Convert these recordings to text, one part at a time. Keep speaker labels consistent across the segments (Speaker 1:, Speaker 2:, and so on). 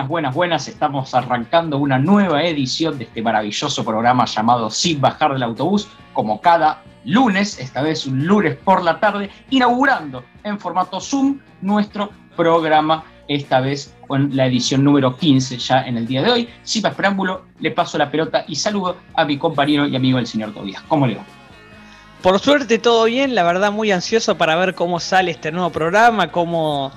Speaker 1: Buenas, buenas, buenas. Estamos arrancando una nueva edición de este maravilloso programa llamado Sin Bajar del Autobús, como cada lunes, esta vez un lunes por la tarde, inaugurando en formato Zoom nuestro programa, esta vez con la edición número 15 ya en el día de hoy. Sin más preámbulo, le paso la pelota y saludo a mi compañero y amigo el señor Tobias. ¿Cómo le va?
Speaker 2: Por suerte todo bien, la verdad muy ansioso para ver cómo sale este nuevo programa, cómo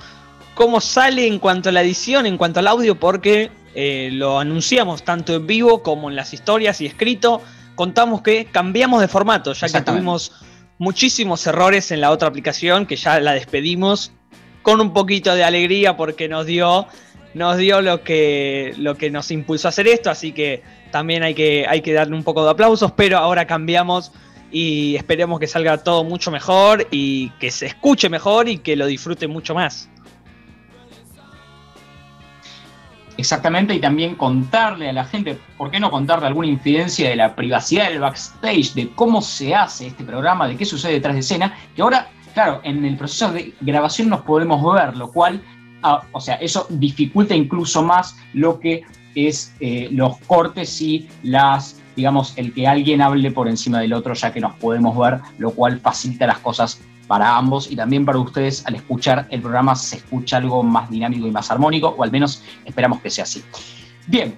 Speaker 2: cómo sale en cuanto a la edición, en cuanto al audio, porque eh, lo anunciamos tanto en vivo como en las historias y escrito. Contamos que cambiamos de formato, ya que tuvimos muchísimos errores en la otra aplicación, que ya la despedimos con un poquito de alegría porque nos dio, nos dio lo, que, lo que nos impulsó a hacer esto, así que también hay que, hay que darle un poco de aplausos, pero ahora cambiamos y esperemos que salga todo mucho mejor y que se escuche mejor y que lo disfrute mucho más.
Speaker 1: Exactamente, y también contarle a la gente, ¿por qué no contarle alguna incidencia de la privacidad del backstage, de cómo se hace este programa, de qué sucede detrás de escena? Que ahora, claro, en el proceso de grabación nos podemos ver, lo cual, ah, o sea, eso dificulta incluso más lo que es eh, los cortes y las, digamos, el que alguien hable por encima del otro, ya que nos podemos ver, lo cual facilita las cosas para ambos y también para ustedes al escuchar el programa se escucha algo más dinámico y más armónico, o al menos esperamos que sea así. Bien,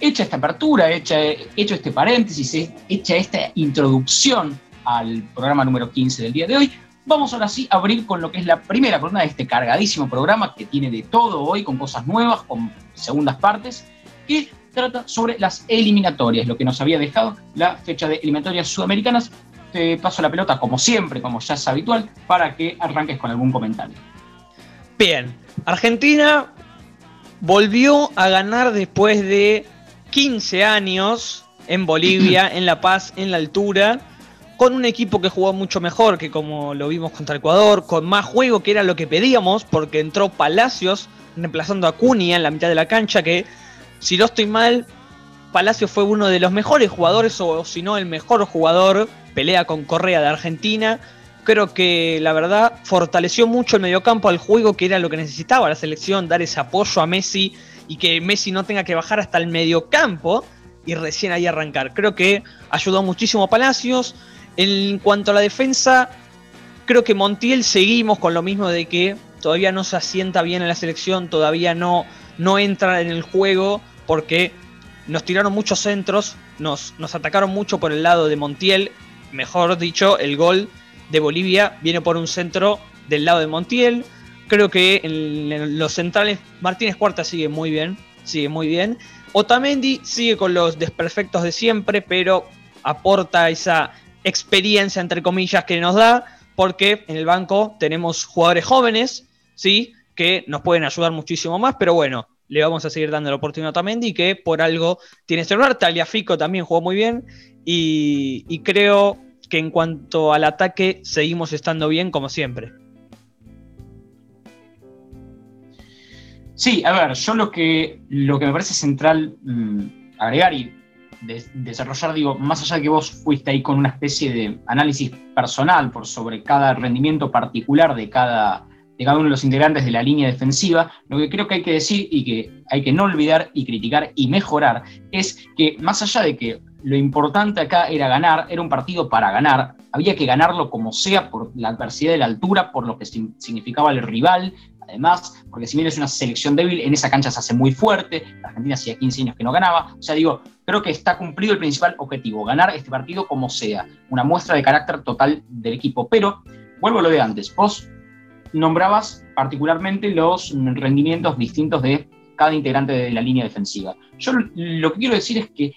Speaker 1: hecha esta apertura, hecha, hecho este paréntesis, hecha esta introducción al programa número 15 del día de hoy, vamos ahora sí a abrir con lo que es la primera columna de este cargadísimo programa que tiene de todo hoy, con cosas nuevas, con segundas partes, que trata sobre las eliminatorias, lo que nos había dejado la fecha de eliminatorias sudamericanas te paso la pelota, como siempre, como ya es habitual, para que arranques con algún comentario.
Speaker 2: Bien, Argentina volvió a ganar después de 15 años en Bolivia, en La Paz, en la altura, con un equipo que jugó mucho mejor que como lo vimos contra Ecuador, con más juego que era lo que pedíamos, porque entró Palacios reemplazando a Cunha en la mitad de la cancha, que si no estoy mal, Palacios fue uno de los mejores jugadores, o si no el mejor jugador pelea con Correa de Argentina. Creo que la verdad fortaleció mucho el mediocampo al juego, que era lo que necesitaba la selección, dar ese apoyo a Messi y que Messi no tenga que bajar hasta el mediocampo y recién ahí arrancar. Creo que ayudó muchísimo a Palacios. En cuanto a la defensa, creo que Montiel seguimos con lo mismo de que todavía no se asienta bien en la selección, todavía no, no entra en el juego porque nos tiraron muchos centros, nos, nos atacaron mucho por el lado de Montiel mejor dicho, el gol de Bolivia viene por un centro del lado de Montiel. Creo que en, los centrales Martínez Cuarta sigue muy bien, sigue muy bien. Otamendi sigue con los desperfectos de siempre, pero aporta esa experiencia entre comillas que nos da, porque en el banco tenemos jugadores jóvenes, sí, que nos pueden ayudar muchísimo más, pero bueno, le vamos a seguir dando la oportunidad a Otamendi, que por algo tiene celular. Taliafico también jugó muy bien y, y creo que en cuanto al ataque seguimos estando bien como siempre.
Speaker 1: Sí, a ver, yo lo que, lo que me parece central mm, agregar y desarrollar, digo, más allá de que vos fuiste ahí con una especie de análisis personal por sobre cada rendimiento particular de cada, de cada uno de los integrantes de la línea defensiva, lo que creo que hay que decir y que hay que no olvidar y criticar y mejorar es que más allá de que lo importante acá era ganar, era un partido para ganar, había que ganarlo como sea por la adversidad de la altura, por lo que significaba el rival, además, porque si bien es una selección débil, en esa cancha se hace muy fuerte, la Argentina hacía 15 años que no ganaba, o sea, digo, creo que está cumplido el principal objetivo, ganar este partido como sea, una muestra de carácter total del equipo, pero vuelvo a lo de antes, vos nombrabas particularmente los rendimientos distintos de cada integrante de la línea defensiva. Yo lo que quiero decir es que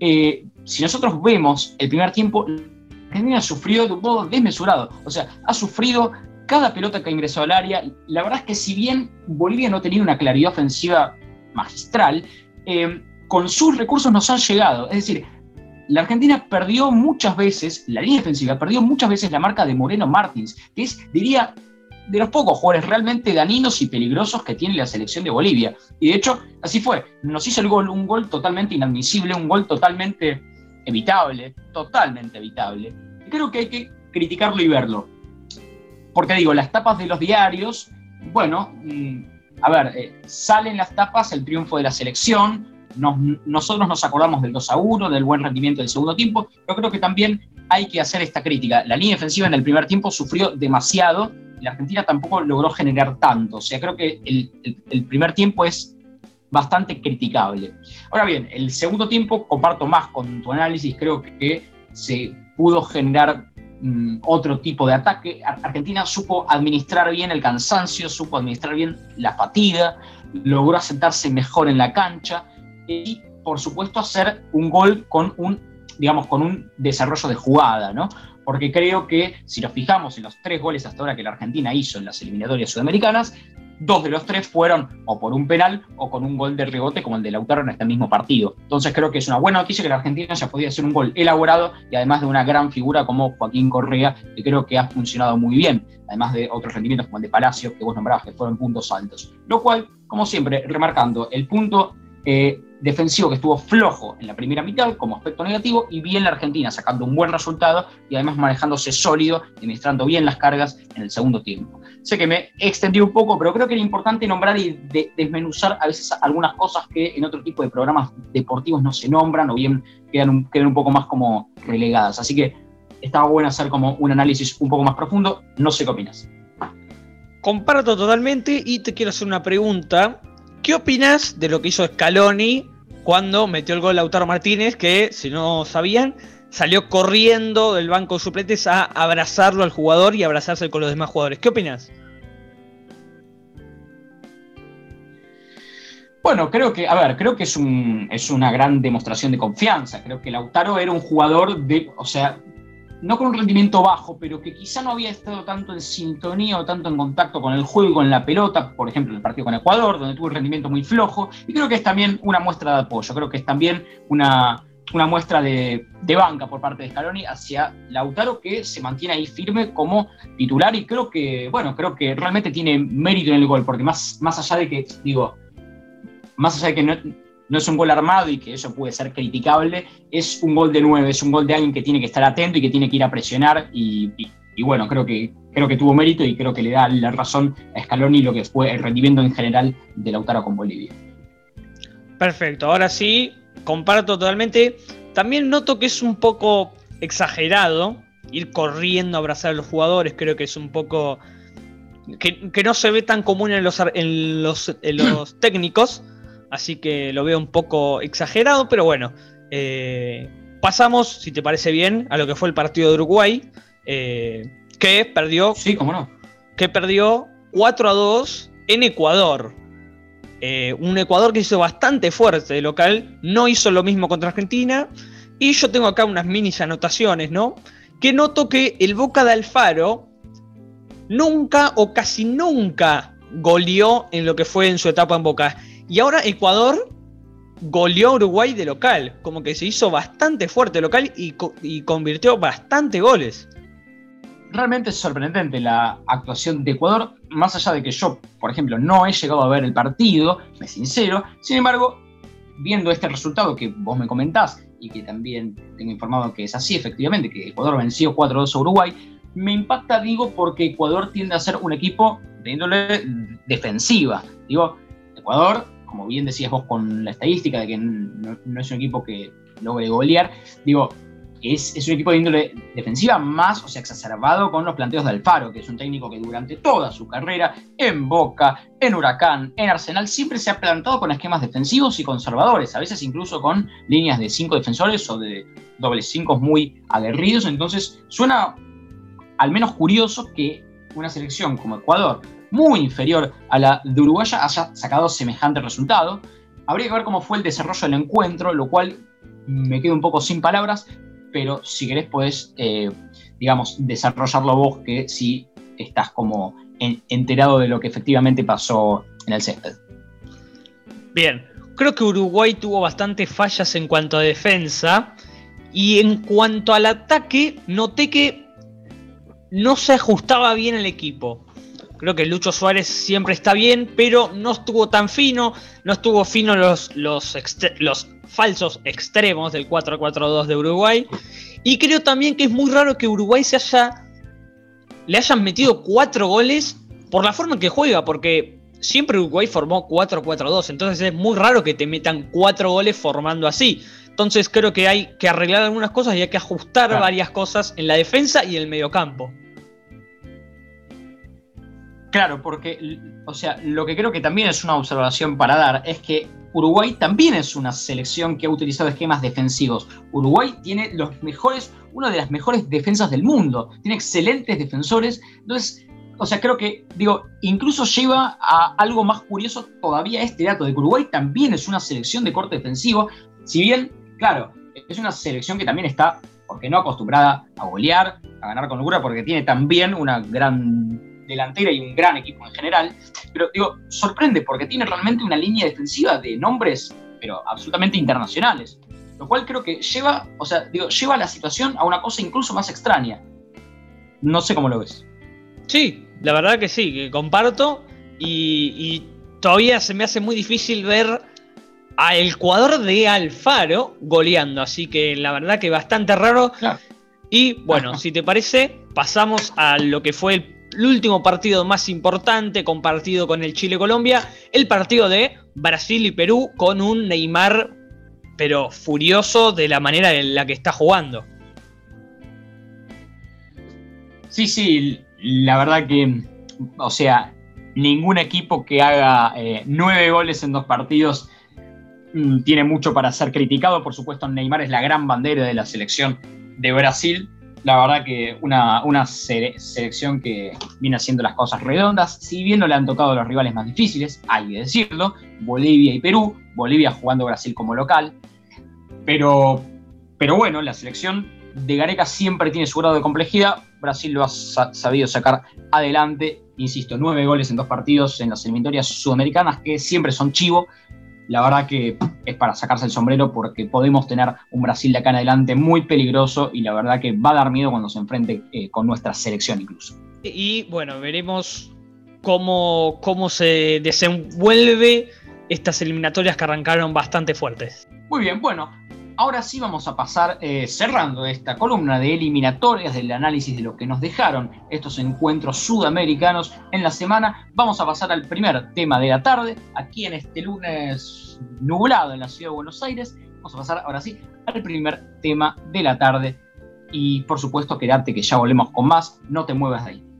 Speaker 1: eh, si nosotros vemos el primer tiempo, Argentina sufrido de un modo desmesurado. O sea, ha sufrido cada pelota que ha ingresado al área. La verdad es que si bien Bolivia no tenía una claridad ofensiva magistral, eh, con sus recursos nos han llegado. Es decir, la Argentina perdió muchas veces, la línea defensiva perdió muchas veces la marca de Moreno Martins, que es, diría, de los pocos jugadores realmente daninos y peligrosos que tiene la selección de Bolivia. Y de hecho, así fue. Nos hizo el gol, un gol totalmente inadmisible, un gol totalmente evitable, totalmente evitable. creo que hay que criticarlo y verlo. Porque digo, las tapas de los diarios, bueno, mm, a ver, eh, salen las tapas el triunfo de la selección, nosotros nos acordamos del 2 a 1, del buen rendimiento del segundo tiempo, pero creo que también hay que hacer esta crítica. La línea defensiva en el primer tiempo sufrió demasiado la Argentina tampoco logró generar tanto. O sea, creo que el, primer tiempo es bastante criticable. Ahora bien, el segundo tiempo comparto más con tu análisis, creo que se pudo generar mm, otro tipo de ataque. Argentina supo administrar bien el cansancio, supo administrar bien la fatiga, logró asentarse mejor en la cancha y, por supuesto, hacer un gol con un, digamos, con un desarrollo de jugada, ¿no? Porque creo que si nos fijamos en los tres goles hasta ahora que la Argentina hizo en las eliminatorias sudamericanas, dos de los tres fueron o por un penal o con un gol de rebote como el de Lautaro en este mismo partido. Entonces creo que es una buena noticia que la Argentina ya podía hacer un gol elaborado y además de una gran figura como Joaquín Correa, que creo que ha funcionado muy bien, además de otros rendimientos como el de Palacio, que vos nombrabas que fueron puntos altos. Lo cual, como siempre, remarcando, el punto eh, defensivo que estuvo flojo en la primera mitad como aspecto negativo y bien la Argentina sacando un buen resultado y además manejándose sólido, administrando bien las cargas en el segundo tiempo. Sé que me extendí un poco, pero creo que era importante nombrar y desmenuzar a veces algunas cosas que en otro tipo de programas deportivos no se nombran o bien quedan un, quedan un poco más como relegadas. Así que estaba bueno hacer como un análisis un poco más profundo. No sé qué opinas.
Speaker 2: Comparto totalmente y te quiero hacer una pregunta. ¿Qué opinas de lo que hizo Scaloni cuando metió el gol Lautaro Martínez, que si no sabían, salió corriendo del banco de suplentes a abrazarlo al jugador y abrazarse con los demás jugadores. ¿Qué opinas?
Speaker 1: Bueno, creo que, a ver, creo que es, un, es una gran demostración de confianza. Creo que Lautaro era un jugador de, o sea, no con un rendimiento bajo, pero que quizá no había estado tanto en sintonía o tanto en contacto con el juego con la pelota, por ejemplo, en el partido con Ecuador, donde tuvo un rendimiento muy flojo, y creo que es también una muestra de apoyo, creo que es también una, una muestra de, banca por parte de Scaloni hacia Lautaro, que se mantiene ahí firme como titular, y creo que, bueno, creo que realmente tiene mérito en el gol, porque más, más allá de que, digo, más allá de que no, no es un gol armado y que eso puede ser criticable, es un gol de nueve, es un gol de alguien que tiene que estar atento y que tiene que ir a presionar y, bueno, creo que, creo que tuvo mérito y creo que le da la razón a Scaloni lo que fue el rendimiento en general de Lautaro con Bolivia.
Speaker 2: Perfecto, ahora sí, comparto totalmente. También noto que es un poco exagerado ir corriendo a abrazar a los jugadores, creo que es un poco... Que, no se ve tan común en los, en los, en los técnicos, así que lo veo un poco exagerado, pero bueno. Eh, pasamos, si te parece bien, a lo que fue el partido de Uruguay, eh, que perdió.
Speaker 1: Sí, cómo no.
Speaker 2: Que perdió 4 a 2 en Ecuador. Eh, un Ecuador que hizo bastante fuerte de local, no hizo lo mismo contra Argentina. Y yo tengo acá unas mini anotaciones, ¿no? Que noto que el Boca de Alfaro nunca o casi nunca goleó en lo que fue en su etapa en Boca. Y ahora Ecuador goleó a Uruguay de local, como que se hizo bastante fuerte local y, convirtió bastante goles.
Speaker 1: Realmente es sorprendente la actuación de Ecuador, más allá de que yo, por ejemplo, no he llegado a ver el partido, me sincero, sin embargo, viendo este resultado que vos me comentás y que también tengo informado que es así, efectivamente, que Ecuador venció 4-2 a Uruguay, me impacta, digo, porque Ecuador tiende a ser un equipo de defensiva. Digo, Ecuador, como bien decías vos con la estadística de que no, es un equipo que logre golear, digo, es, es, un equipo de índole defensiva más, o sea, exacerbado con los planteos de Alfaro, que es un técnico que durante toda su carrera, en Boca, en Huracán, en Arsenal, siempre se ha plantado con esquemas defensivos y conservadores, a veces incluso con líneas de cinco defensores o de dobles cinco muy aguerridos, entonces suena al menos curioso que una selección como Ecuador, muy inferior a la de Uruguay haya sacado semejante resultado. Habría que ver cómo fue el desarrollo del encuentro, lo cual me quedo un poco sin palabras, pero si querés podés, eh, digamos, desarrollarlo vos, que si estás como enterado de lo que efectivamente pasó en el césped.
Speaker 2: Bien, creo que Uruguay tuvo bastantes fallas en cuanto a defensa y en cuanto al ataque noté que no se ajustaba bien el equipo. Creo que Lucho Suárez siempre está bien, pero no estuvo tan fino, no estuvo fino los, los, los falsos extremos del 4-4-2 de Uruguay. Y creo también que es muy raro que Uruguay se haya. le hayan metido cuatro goles por la forma en que juega, porque siempre Uruguay formó 4-4-2, entonces es muy raro que te metan cuatro goles formando así. Entonces creo que hay que arreglar algunas cosas y hay que ajustar varias cosas en la defensa y en el mediocampo.
Speaker 1: Claro, porque, o sea, lo que creo que también es una observación para dar es que Uruguay también es una selección que ha utilizado esquemas defensivos. Uruguay tiene los mejores, una de las mejores defensas del mundo, tiene excelentes defensores. Entonces, o sea, creo que, digo, incluso lleva a algo más curioso todavía este dato de que Uruguay también es una selección de corte defensivo, si bien, claro, es una selección que también está, porque no acostumbrada a golear, a ganar con locura, porque tiene también una gran delantera y un gran equipo en general, pero digo, sorprende porque tiene realmente una línea defensiva de nombres, pero absolutamente internacionales, lo cual creo que lleva, o sea, digo, lleva la situación a una cosa incluso más extraña. No sé cómo lo ves.
Speaker 2: Sí, la verdad que sí, que comparto y, todavía se me hace muy difícil ver a el jugador de Alfaro goleando, así que la verdad que bastante raro. Y bueno, si te parece, pasamos a lo que fue el el último partido más importante compartido con el Chile-Colombia, el partido de Brasil y Perú con un Neymar pero furioso de la manera en la que está jugando.
Speaker 1: Sí, sí, la verdad que, o sea, ningún equipo que haga eh, nueve goles en dos partidos mm, tiene mucho para ser criticado. Por supuesto, Neymar es la gran bandera de la selección de Brasil la verdad que una, una selección que viene haciendo las cosas redondas, si bien no le han tocado los rivales más difíciles, hay que decirlo, Bolivia y Perú, Bolivia jugando Brasil como local, pero, pero bueno, la selección de Gareca siempre tiene su grado de complejidad, Brasil lo ha sabido sacar adelante, insisto, nueve goles en dos partidos en las eliminatorias sudamericanas que siempre son chivo, la verdad que es para sacarse el sombrero porque podemos tener un Brasil de acá en adelante muy peligroso y la verdad que va a dar miedo cuando se enfrente eh, con nuestra selección incluso.
Speaker 2: Y bueno, veremos cómo, cómo se desenvuelve estas eliminatorias que arrancaron bastante fuertes.
Speaker 1: Muy bien, bueno, Ahora sí vamos a pasar eh, cerrando esta columna de eliminatorias, del análisis de lo que nos dejaron estos encuentros sudamericanos en la semana. Vamos a pasar al primer tema de la tarde, aquí en este lunes nublado en la ciudad de Buenos Aires. Vamos a pasar ahora sí al primer tema de la tarde. Y por supuesto, quedarte que ya volvemos con más. No te muevas de ahí.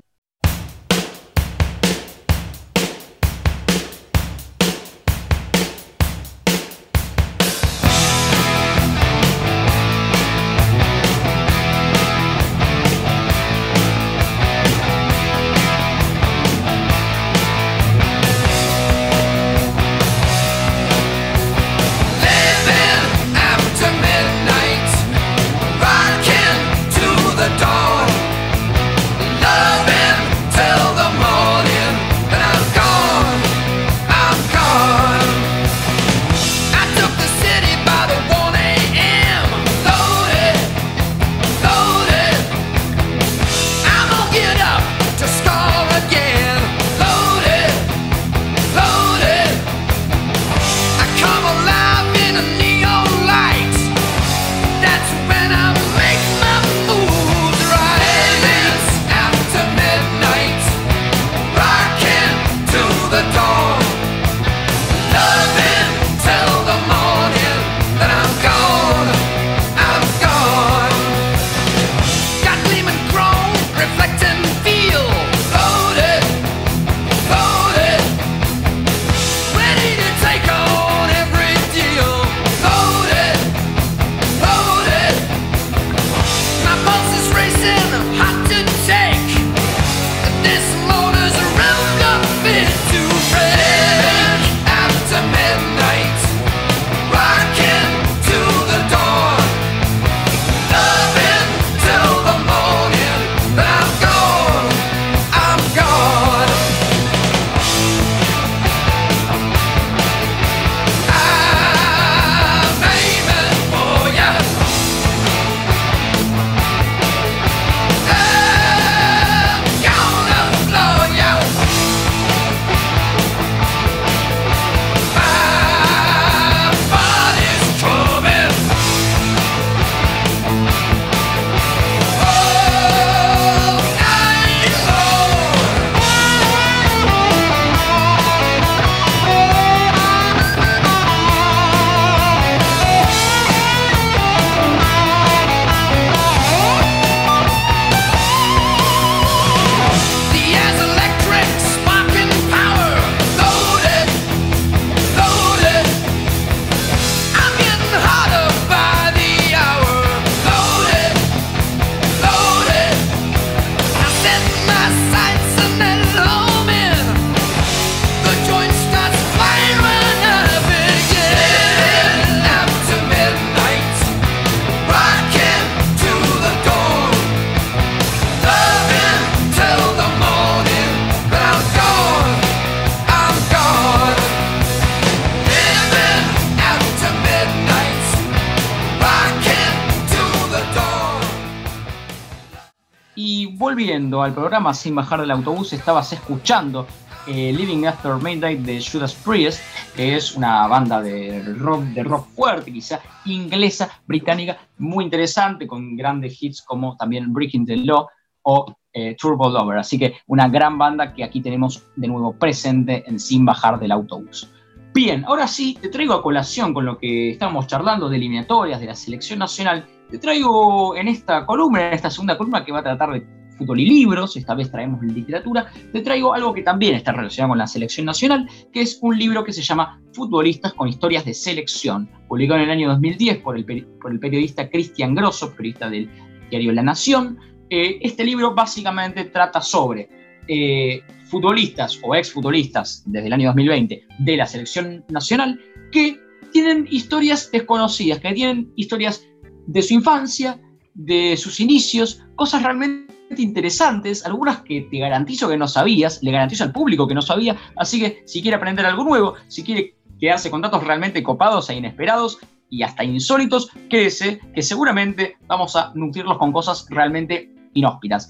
Speaker 1: Sin bajar del autobús, estabas escuchando eh, Living After Midnight de Judas Priest, que es una banda de rock, de rock fuerte, quizá inglesa, británica, muy interesante, con grandes hits como también Breaking the Law o eh, Turbo Lover. Así que una gran banda que aquí tenemos de nuevo presente en Sin Bajar del Autobús. Bien, ahora sí, te traigo a colación con lo que estábamos charlando de eliminatorias, de la selección nacional. Te traigo en esta columna, en esta segunda columna que va a tratar de fútbol y libros, esta vez traemos literatura, te traigo algo que también está relacionado con la selección nacional, que es un libro que se llama Futbolistas con historias de selección, publicado en el año 2010 por el, periodista Cristian Grosso, periodista del diario La Nación. Eh, este libro básicamente trata sobre eh, futbolistas o exfutbolistas desde el año 2020 de la selección nacional que tienen historias desconocidas, que tienen historias de su infancia, de sus inicios, cosas realmente interesantes, algunas que te garantizo que no sabías, le garantizo al público que no sabía, así que si quiere aprender algo nuevo, si quiere quedarse con datos realmente copados e inesperados y hasta insólitos, quédese, que seguramente vamos a nutrirlos con cosas realmente inhóspitas.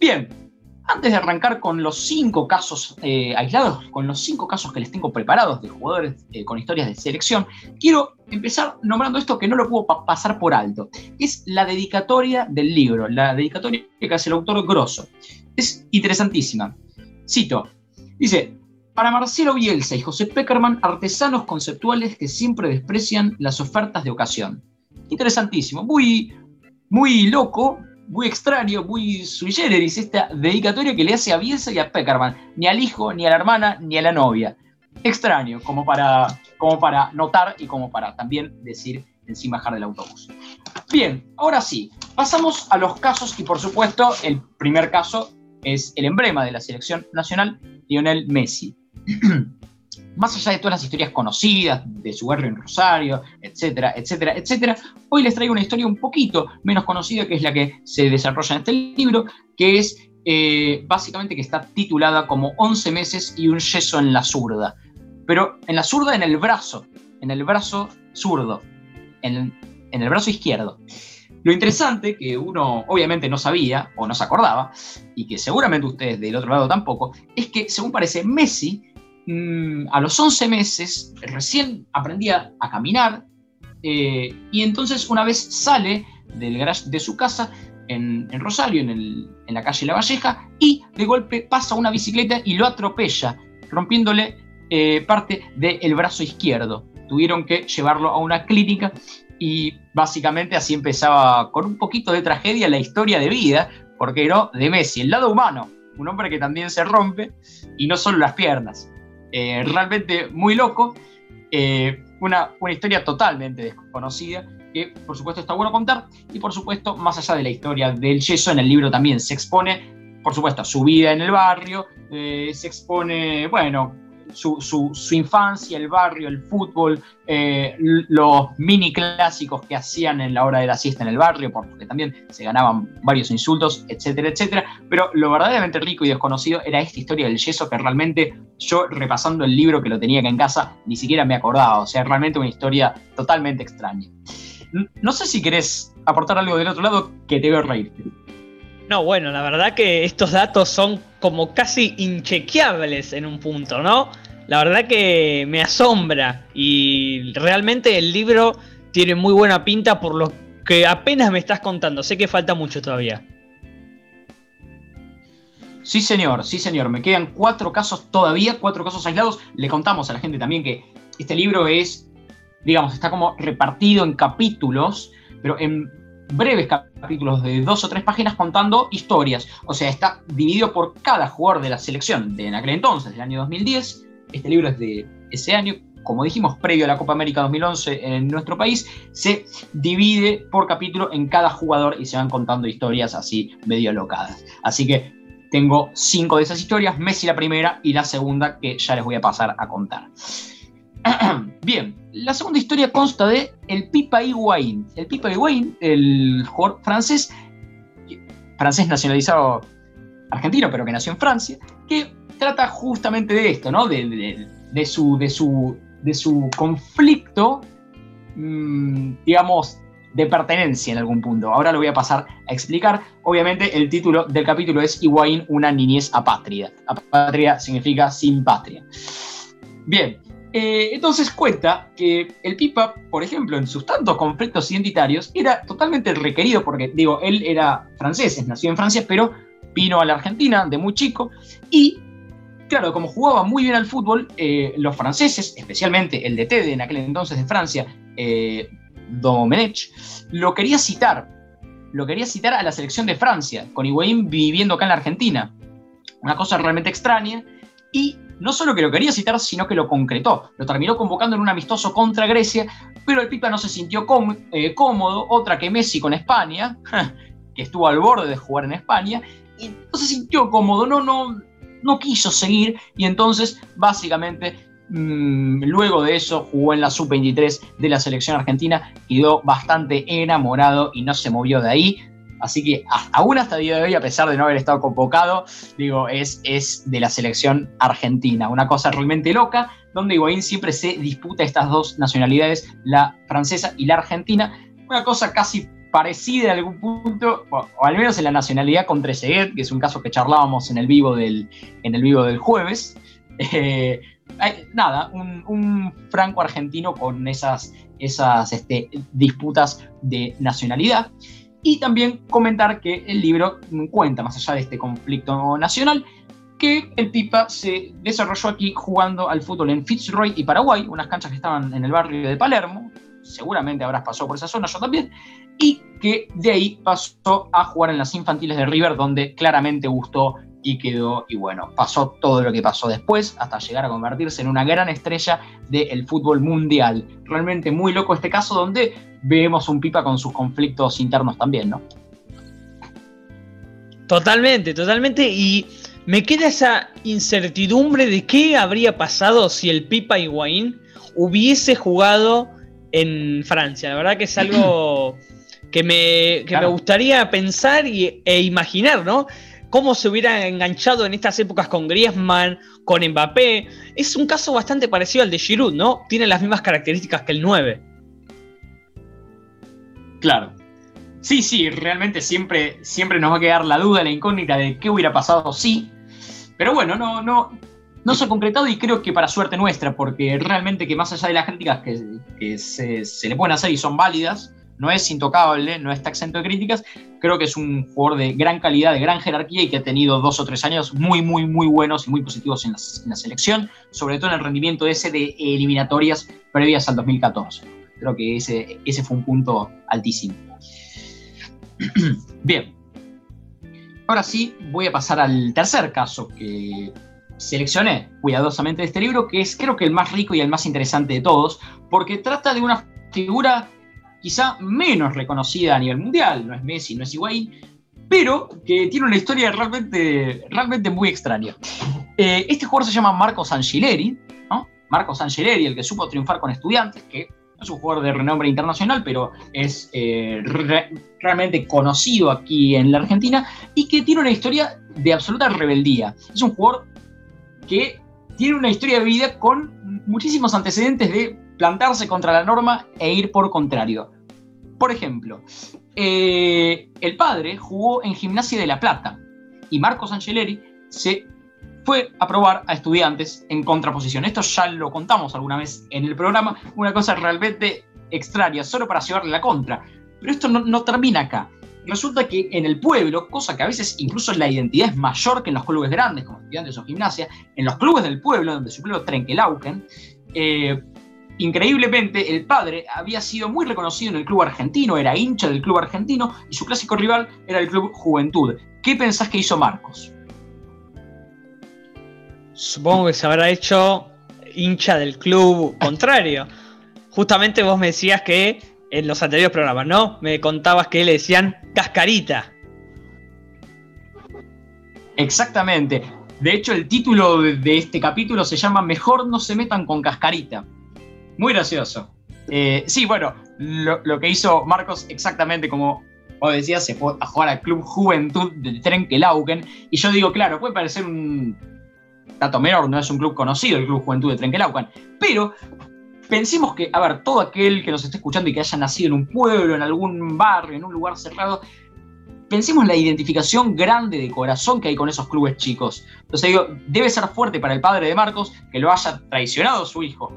Speaker 1: Bien, antes de arrancar con los cinco casos eh, aislados, con los cinco casos que les tengo preparados de jugadores eh, con historias de selección, quiero empezar nombrando esto que no lo puedo pasar por alto. Es la dedicatoria del libro, la dedicatoria que hace el autor Grosso. Es interesantísima. Cito, dice, para Marcelo Bielsa y José Peckerman, artesanos conceptuales que siempre desprecian las ofertas de ocasión. Interesantísimo, muy, muy loco, muy extraño, muy sui generis, esta dedicatoria que le hace a Bielsa y a Peckerman, ni al hijo, ni a la hermana, ni a la novia. Extraño, como para, como para notar y como para también decir encima bajar del autobús. Bien, ahora sí, pasamos a los casos y por supuesto el primer caso es el emblema de la selección nacional, Lionel Messi. más allá de todas las historias conocidas de su barrio en Rosario, etcétera, etcétera, etcétera, hoy les traigo una historia un poquito menos conocida, que es la que se desarrolla en este libro, que es eh, básicamente que está titulada como 11 meses y un yeso en la zurda. Pero en la zurda, en el brazo, en el brazo zurdo, en, en el brazo izquierdo. Lo interesante, que uno obviamente no sabía o no se acordaba, y que seguramente ustedes del otro lado tampoco, es que según parece Messi Mm, a los 11 meses recién aprendía a caminar eh, y entonces una vez sale del garage de su casa en, Rosario, en, la calle La Valleja, y de golpe pasa una bicicleta y lo atropella, rompiéndole eh, parte del brazo izquierdo. Tuvieron que llevarlo a una clínica y básicamente así empezaba con un poquito de tragedia la historia de vida, porque era de Messi, el lado humano, un hombre que también se rompe y no solo las piernas. Eh, realmente muy loco. Eh, una, una, historia totalmente desconocida que por supuesto está bueno contar y por supuesto más allá de la historia del yeso en el libro también se expone por supuesto su vida en el barrio, eh, se expone bueno su, infancia, el barrio, el fútbol, eh, los mini clásicos que hacían en la hora de la siesta en el barrio, porque también se ganaban varios insultos, etcétera, etcétera. Pero lo verdaderamente rico y desconocido era esta historia del yeso que realmente yo repasando el libro que lo tenía acá en casa ni siquiera me acordaba. O sea, realmente una historia totalmente extraña. No sé si querés aportar algo del otro lado que te veo reírte.
Speaker 2: No, bueno, la verdad que estos datos son como casi inchequeables en un punto, ¿no? La verdad que me asombra y realmente el libro tiene muy buena pinta por lo que apenas me estás contando. Sé que falta mucho todavía.
Speaker 1: Sí, señor, sí, señor. Me quedan cuatro casos todavía, cuatro casos aislados. Le contamos a la gente también que este libro es, digamos, está como repartido en capítulos, pero en breves capítulos de dos o tres páginas contando historias. O sea, está dividido por cada jugador de la selección de en aquel entonces, del año 2010. Este libro es de ese año, como dijimos, previo a la Copa América 2011 en nuestro país, se divide por capítulo en cada jugador y se van contando historias así medio locadas. Así que tengo cinco de esas historias, Messi la primera y la segunda que ya les voy a pasar a contar. Bien, la segunda historia consta de el Pipa Higuaín. El Pipa Higuaín, el jugador francés, francés nacionalizado argentino, pero que nació en Francia, que trata justamente de esto, ¿no? De, su, de, su, de su conflicto, mm, digamos, de pertenencia en algún punto. Ahora lo voy a pasar a explicar. Obviamente el título del capítulo es Higuaín, una niñez apátrida. Apátrida significa sin patria. Bien, eh, entonces cuenta que el Pipa, por ejemplo, en sus tantos conflictos identitarios, era totalmente requerido, porque digo, él era francés, nació en Francia, pero vino a la Argentina de muy chico y claro, como jugaba muy bien al fútbol, eh, los franceses, especialmente el DT de en aquel entonces de Francia, eh, Domenech, lo quería citar, lo quería citar a la selección de Francia, con Higuaín viviendo acá en la Argentina. Una cosa realmente extraña, y no solo que lo quería citar, sino que lo concretó. Lo terminó convocando en un amistoso contra Grecia, pero el Pipa no se sintió eh, cómodo, otra que Messi con España, que estuvo al borde de jugar en España, y no se sintió cómodo, no, no, no quiso seguir, y entonces básicamente mm, luego de eso jugó en la sub-23 de la selección argentina, quedó bastante enamorado y no se movió de ahí. Así que aún hasta el día de hoy, a pesar de no haber estado convocado, digo, es, es de la selección argentina. Una cosa realmente loca, donde Higuaín siempre se disputa estas dos nacionalidades, la francesa y la argentina. Una cosa casi parecida en algún punto, o, al menos en la nacionalidad con Trezeguet, que es un caso que charlábamos en el vivo del, en el vivo del jueves. Eh, nada, un, franco argentino con esas, esas este, disputas de nacionalidad. Y también comentar que el libro cuenta, más allá de este conflicto nacional, que el Pipa se desarrolló aquí jugando al fútbol en Fitzroy y Paraguay, unas canchas que estaban en el barrio de Palermo, seguramente habrás pasado por esa zona, yo también, y que de ahí pasó a jugar en las infantiles de River, donde claramente gustó y quedó, y bueno, pasó todo lo que pasó después hasta llegar a convertirse en una gran estrella del fútbol mundial. Realmente muy loco este caso donde vemos un Pipa con sus conflictos internos también, ¿no?
Speaker 2: Totalmente, totalmente, y me queda esa incertidumbre de qué habría pasado si el Pipa Higuaín hubiese jugado en Francia. La verdad que es algo que me, me gustaría pensar y, e imaginar, ¿no? cómo se hubiera enganchado en estas épocas con Griezmann, con Mbappé. Es un caso bastante parecido al de Giroud, ¿no? Tiene las mismas características que el 9.
Speaker 1: Claro. Sí, sí, realmente siempre, siempre nos va a quedar la duda, la incógnita de qué hubiera pasado si. Pero bueno, no, no, no se ha concretado y creo que para suerte nuestra, porque realmente que más allá de las críticas que, se, se, le pueden hacer y son válidas, no es intocable, no está exento de críticas. Creo que es un jugador de gran calidad, de gran jerarquía y que ha tenido dos o tres años muy, muy, muy buenos y muy positivos en la, selección, sobre todo en el rendimiento ese de eliminatorias previas al 2014. Creo que ese, ese fue un punto altísimo. Bien. Ahora sí, voy a pasar al tercer caso que seleccioné cuidadosamente este libro, que es creo que el más rico y el más interesante de todos, porque trata de una figura quizá menos reconocida a nivel mundial, no es Messi, no es Higuaín, pero que tiene una historia realmente, realmente muy extraña. Eh, este jugador se llama Marcos Angileri, ¿no? Marcos Angileri, el que supo triunfar con estudiantes, que no es un jugador de renombre internacional, pero es eh, realmente conocido aquí en la Argentina y que tiene una historia de absoluta rebeldía. Es un jugador que tiene una historia de vida con muchísimos antecedentes de plantarse contra la norma e ir por contrario. Por ejemplo, eh, el padre jugó en Gimnasia de La Plata y Marcos Angeleri se fue a probar a estudiantes en contraposición. Esto ya lo contamos alguna vez en el programa, una cosa realmente extraña, solo para llevarle la contra. Pero esto no, no termina acá. Resulta que en el pueblo, cosa que a veces incluso la identidad es mayor que en los clubes grandes, como estudiantes o gimnasia, en los clubes del pueblo, donde su club Trenkelauken, eh, Increíblemente, el padre había sido muy reconocido en el club argentino, era hincha del club argentino y su clásico rival era el club Juventud. ¿Qué pensás que hizo Marcos?
Speaker 2: Supongo que se habrá hecho hincha del club contrario. Justamente vos me decías que en los anteriores programas, ¿no? Me contabas que le decían cascarita.
Speaker 1: Exactamente. De hecho, el título de este capítulo se llama Mejor no se metan con cascarita. Muy gracioso. Eh, sí, bueno, lo, que hizo Marcos exactamente como vos decías, se fue a jugar al Club Juventud de Trenkelauken. Y yo digo, claro, puede parecer un dato menor, no es un club conocido el Club Juventud de Trenkelauken. Pero pensemos que, a ver, todo aquel que nos esté escuchando y que haya nacido en un pueblo, en algún barrio, en un lugar cerrado, pensemos en la identificación grande de corazón que hay con esos clubes chicos. Entonces digo, debe ser fuerte para el padre de Marcos que lo haya traicionado su hijo.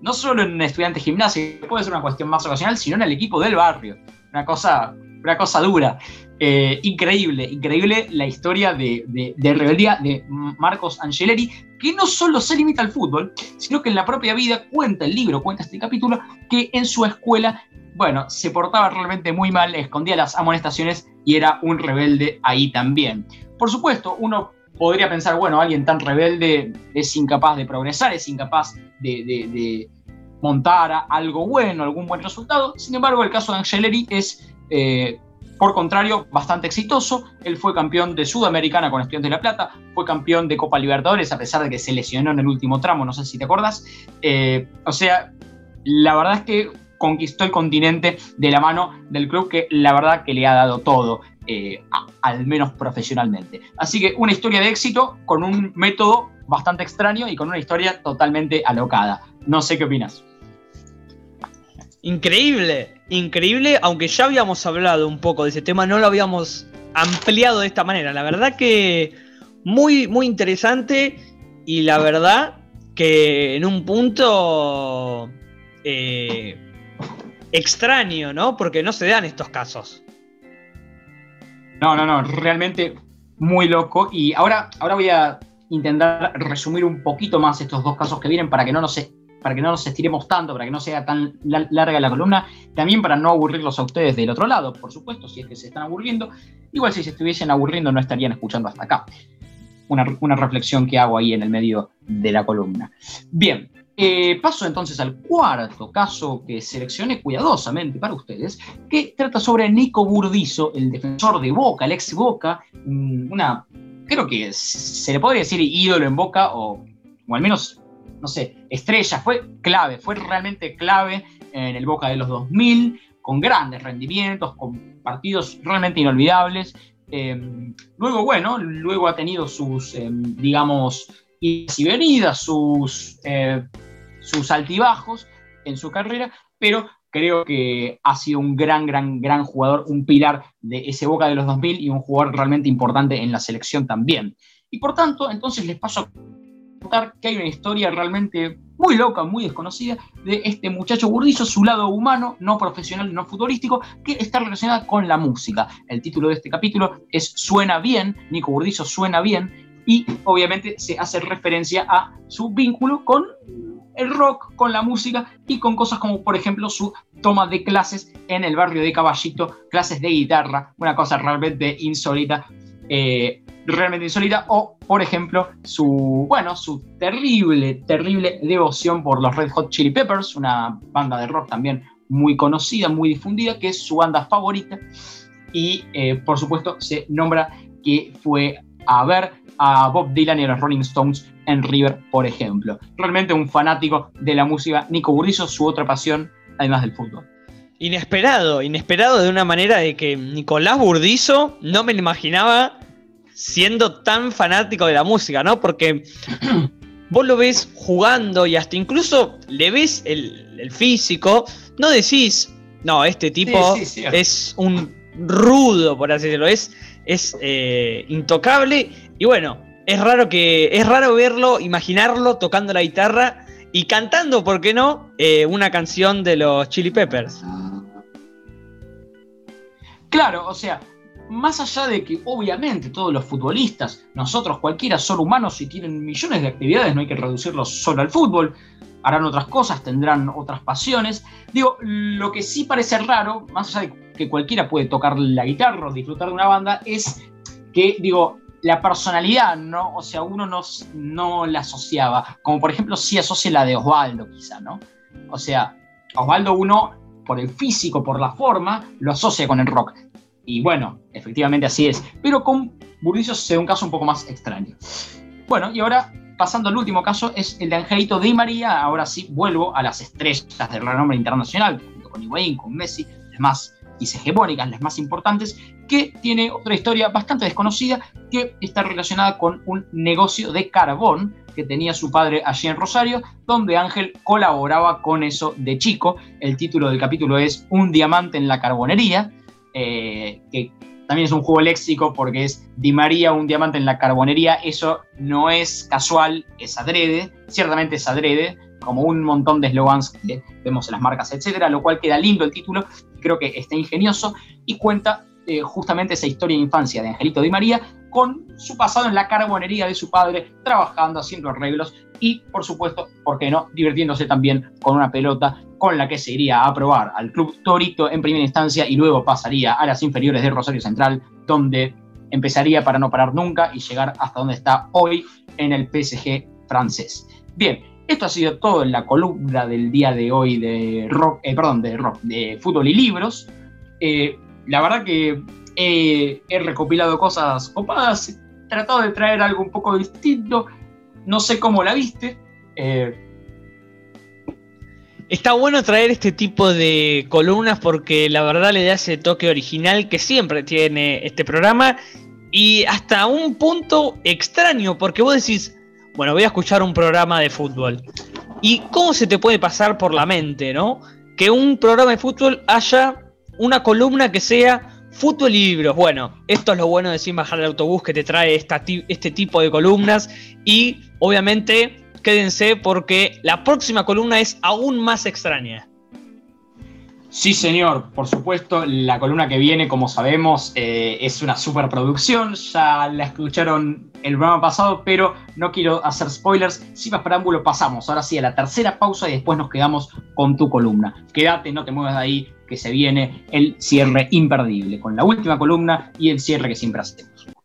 Speaker 1: No solo en un estudiante de gimnasia, puede ser una cuestión más ocasional, sino en el equipo del barrio. Una cosa, una cosa dura. Eh, increíble, increíble la historia de, de, rebeldía de Marcos Angeleri, que no solo se limita al fútbol, sino que en la propia vida cuenta el libro, cuenta este capítulo, que en su escuela, bueno, se portaba realmente muy mal, escondía las amonestaciones y era un rebelde ahí también. Por supuesto, uno podría pensar, bueno, alguien tan rebelde es incapaz de progresar, es incapaz de, montar algo bueno, algún buen resultado. Sin embargo, el caso de Angeleri es eh, por contrario, bastante exitoso. Él fue campeón de Sudamericana con Estudiantes de La Plata, fue campeón de Copa Libertadores, a pesar de que se lesionó en el último tramo, no sé si te acuerdas. Eh, o sea, la verdad es que conquistó el continente de la mano del club que la verdad que le ha dado todo, eh, al menos profesionalmente. Así que una historia de éxito con un método bastante extraño y con una historia totalmente alocada. No sé qué opinas.
Speaker 2: Increíble, increíble, aunque ya habíamos hablado un poco de ese tema, no lo habíamos ampliado de esta manera. La verdad que muy, muy interesante y la verdad que en un punto eh, extraño, ¿no? Porque no se dan estos casos.
Speaker 1: No, no, no, realmente muy loco. Y ahora, ahora voy a intentar resumir un poquito más estos dos casos que vienen para que no nos para que no nos estiremos tanto, para que no sea tan larga la columna, también para no aburrirlos a ustedes del otro lado, por supuesto, si es que se están aburriendo. Igual si se estuviesen aburriendo no estarían escuchando hasta acá. Una, reflexión que hago ahí en el medio de la columna. Bien, eh, paso entonces al cuarto caso que seleccioné cuidadosamente para ustedes, que trata sobre Nico Burdizo, el defensor de Boca, el ex Boca, una, creo que se le podría decir ídolo en Boca, o, o al menos no sé, estrella, fue clave, fue realmente clave en el Boca de los 2000, con grandes rendimientos, con partidos realmente inolvidables. Em, luego, bueno, luego ha tenido sus, em, digamos, idas y venidas, sus, eh, sus altibajos en su carrera, pero creo que ha sido un gran, gran, gran jugador, un pilar de ese Boca de los 2000 y un jugador realmente importante en la selección también. Y por tanto, entonces les paso a que hay una historia realmente muy loca, muy desconocida de este muchacho burdizo, su lado humano, no profesional, no futbolístico, que está relacionada con la música. El título de este capítulo es Suena bien, Nico Burdizo suena bien, y obviamente se hace referencia a su vínculo con el rock, con la música y con cosas como, por ejemplo, su toma de clases en el barrio de Caballito, clases de guitarra, una cosa realmente insólita. Eh, realmente insólita, o por ejemplo su, bueno, su terrible, terrible devoción por los Red Hot Chili Peppers, una banda de rock también muy conocida, muy difundida, que es su banda favorita, y eh, por supuesto se nombra que fue a ver a Bob Dylan y a los Rolling Stones en River, por ejemplo. Realmente un fanático de la música, Nico Burrizo, su otra pasión, además del fútbol.
Speaker 2: Inesperado, inesperado de una manera de que Nicolás Burdizo no me lo imaginaba siendo tan fanático de la música, ¿no? Porque vos lo ves jugando y hasta incluso le ves el, físico, no decís, no, este tipo es un rudo, por así decirlo, es, es eh, intocable y bueno, es raro que es raro verlo, imaginarlo tocando la guitarra y cantando, ¿por qué no? Eh, una canción de los Chili Peppers.
Speaker 1: Claro, o sea, más allá de que obviamente todos los futbolistas, nosotros cualquiera son humanos y tienen millones de actividades, no hay que reducirlos solo al fútbol, harán otras cosas, tendrán otras pasiones. Digo, lo que sí parece raro, más allá de que cualquiera puede tocar la guitarra o disfrutar de una banda, es que, digo, la personalidad, ¿no? O sea, uno no, no la asociaba, como por ejemplo sí asocia la de Osvaldo, quizá, ¿no? O sea, Osvaldo uno, por el físico, por la forma, lo asocia con el rock. Y bueno, efectivamente así es. Pero con Burdizo da un caso un poco más extraño. Bueno, y ahora pasando al último caso es el de Angelito Di María. Ahora sí vuelvo a las estrellas del renombre internacional, junto con Higuaín, con Messi, las más hegemónicas, las más importantes. que tiene otra historia bastante desconocida que está relacionada con un negocio de carbón que tenía su padre allí en Rosario, donde Ángel colaboraba con eso de chico. El título del capítulo es Un diamante en la carbonería, eh, que también es un juego léxico porque es Di María, un diamante en la carbonería. Eso no es casual, es adrede, ciertamente es adrede, como un montón de eslogans que vemos en las marcas, etcétera, lo cual queda lindo el título, creo que está ingenioso y cuenta eh, justamente esa historia de infancia de Angelito Di María con su pasado en la carbonería de su padre, trabajando, haciendo arreglos y, por supuesto, ¿por qué no?, divirtiéndose también con una pelota con la que se iría a probar al Club Torito en primera instancia y luego pasaría a las inferiores de Rosario Central, donde empezaría para no parar nunca y llegar hasta donde está hoy en el PSG francés. Bien, esto ha sido todo en la columna del día de hoy de rock, eh, perdón, de rock, de fútbol y libros. Eh, la verdad que he, recopilado cosas copadas, he tratado de traer algo un poco distinto. No sé cómo la viste. Eh,
Speaker 2: Está bueno traer este tipo de columnas porque la verdad le da ese toque original que siempre tiene este programa y hasta un punto extraño porque vos decís, bueno, voy a escuchar un programa de fútbol. ¿Y cómo se te puede pasar por la mente, no? Que un programa de fútbol haya una columna que sea fútbol y libros. Bueno, esto es lo bueno de sin bajar el autobús que te trae este tipo de columnas. Y obviamente, quédense porque la próxima columna es aún más extraña.
Speaker 1: Sí, señor, por supuesto, la columna que viene, como sabemos, eh, es una superproducción, ya la escucharon el programa pasado, pero no quiero hacer spoilers, sin más preámbulo pasamos ahora sí a la tercera pausa y después nos quedamos con tu columna. Quédate, no te muevas de ahí, que se viene el cierre imperdible, con la última columna y el cierre que siempre hacemos.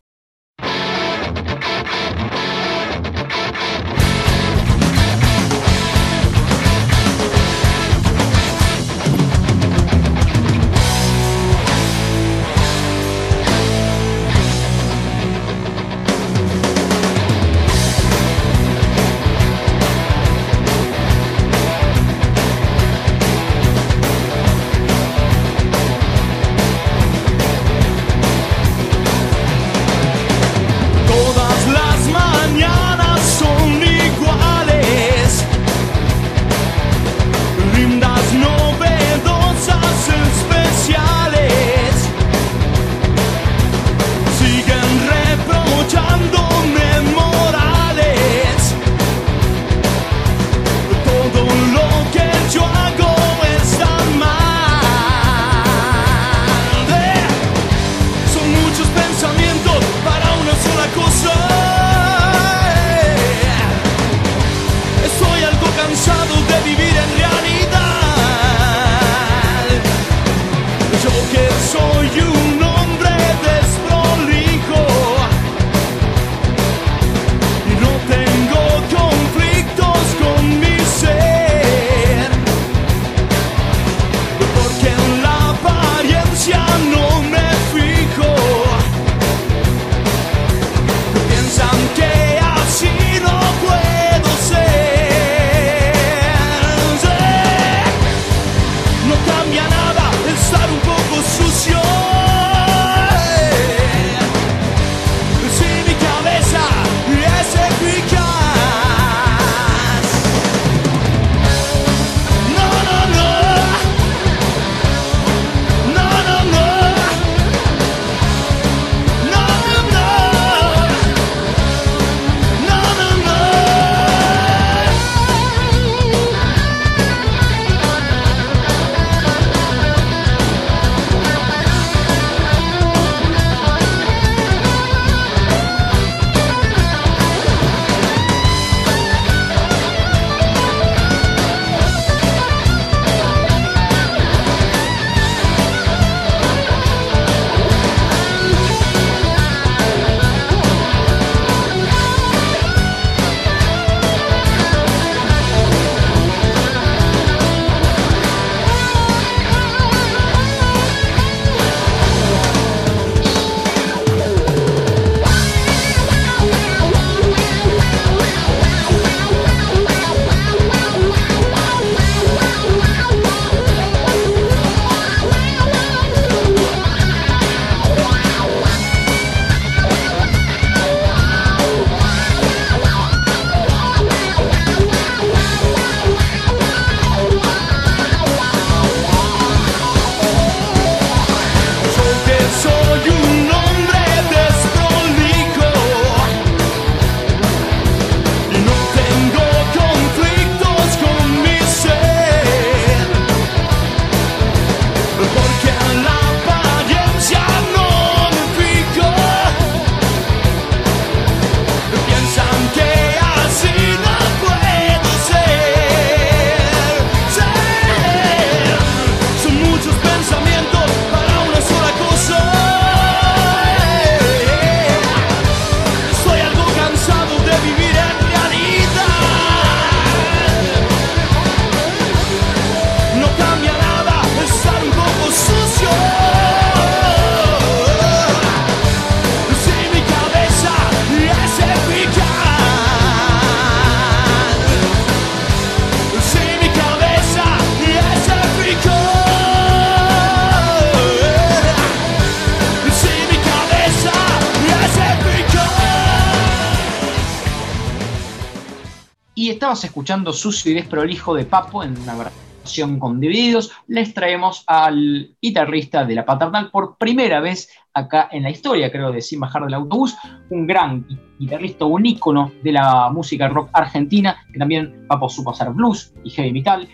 Speaker 1: Escuchando Sucio y Desprolijo de Papo en una versión con divididos, les traemos al guitarrista de la paternal por primera vez acá en la historia, creo, de Sin Bajar del Autobús, un gran guitarrista, un ícono de la música rock argentina, que también Papo supo hacer blues y heavy metal.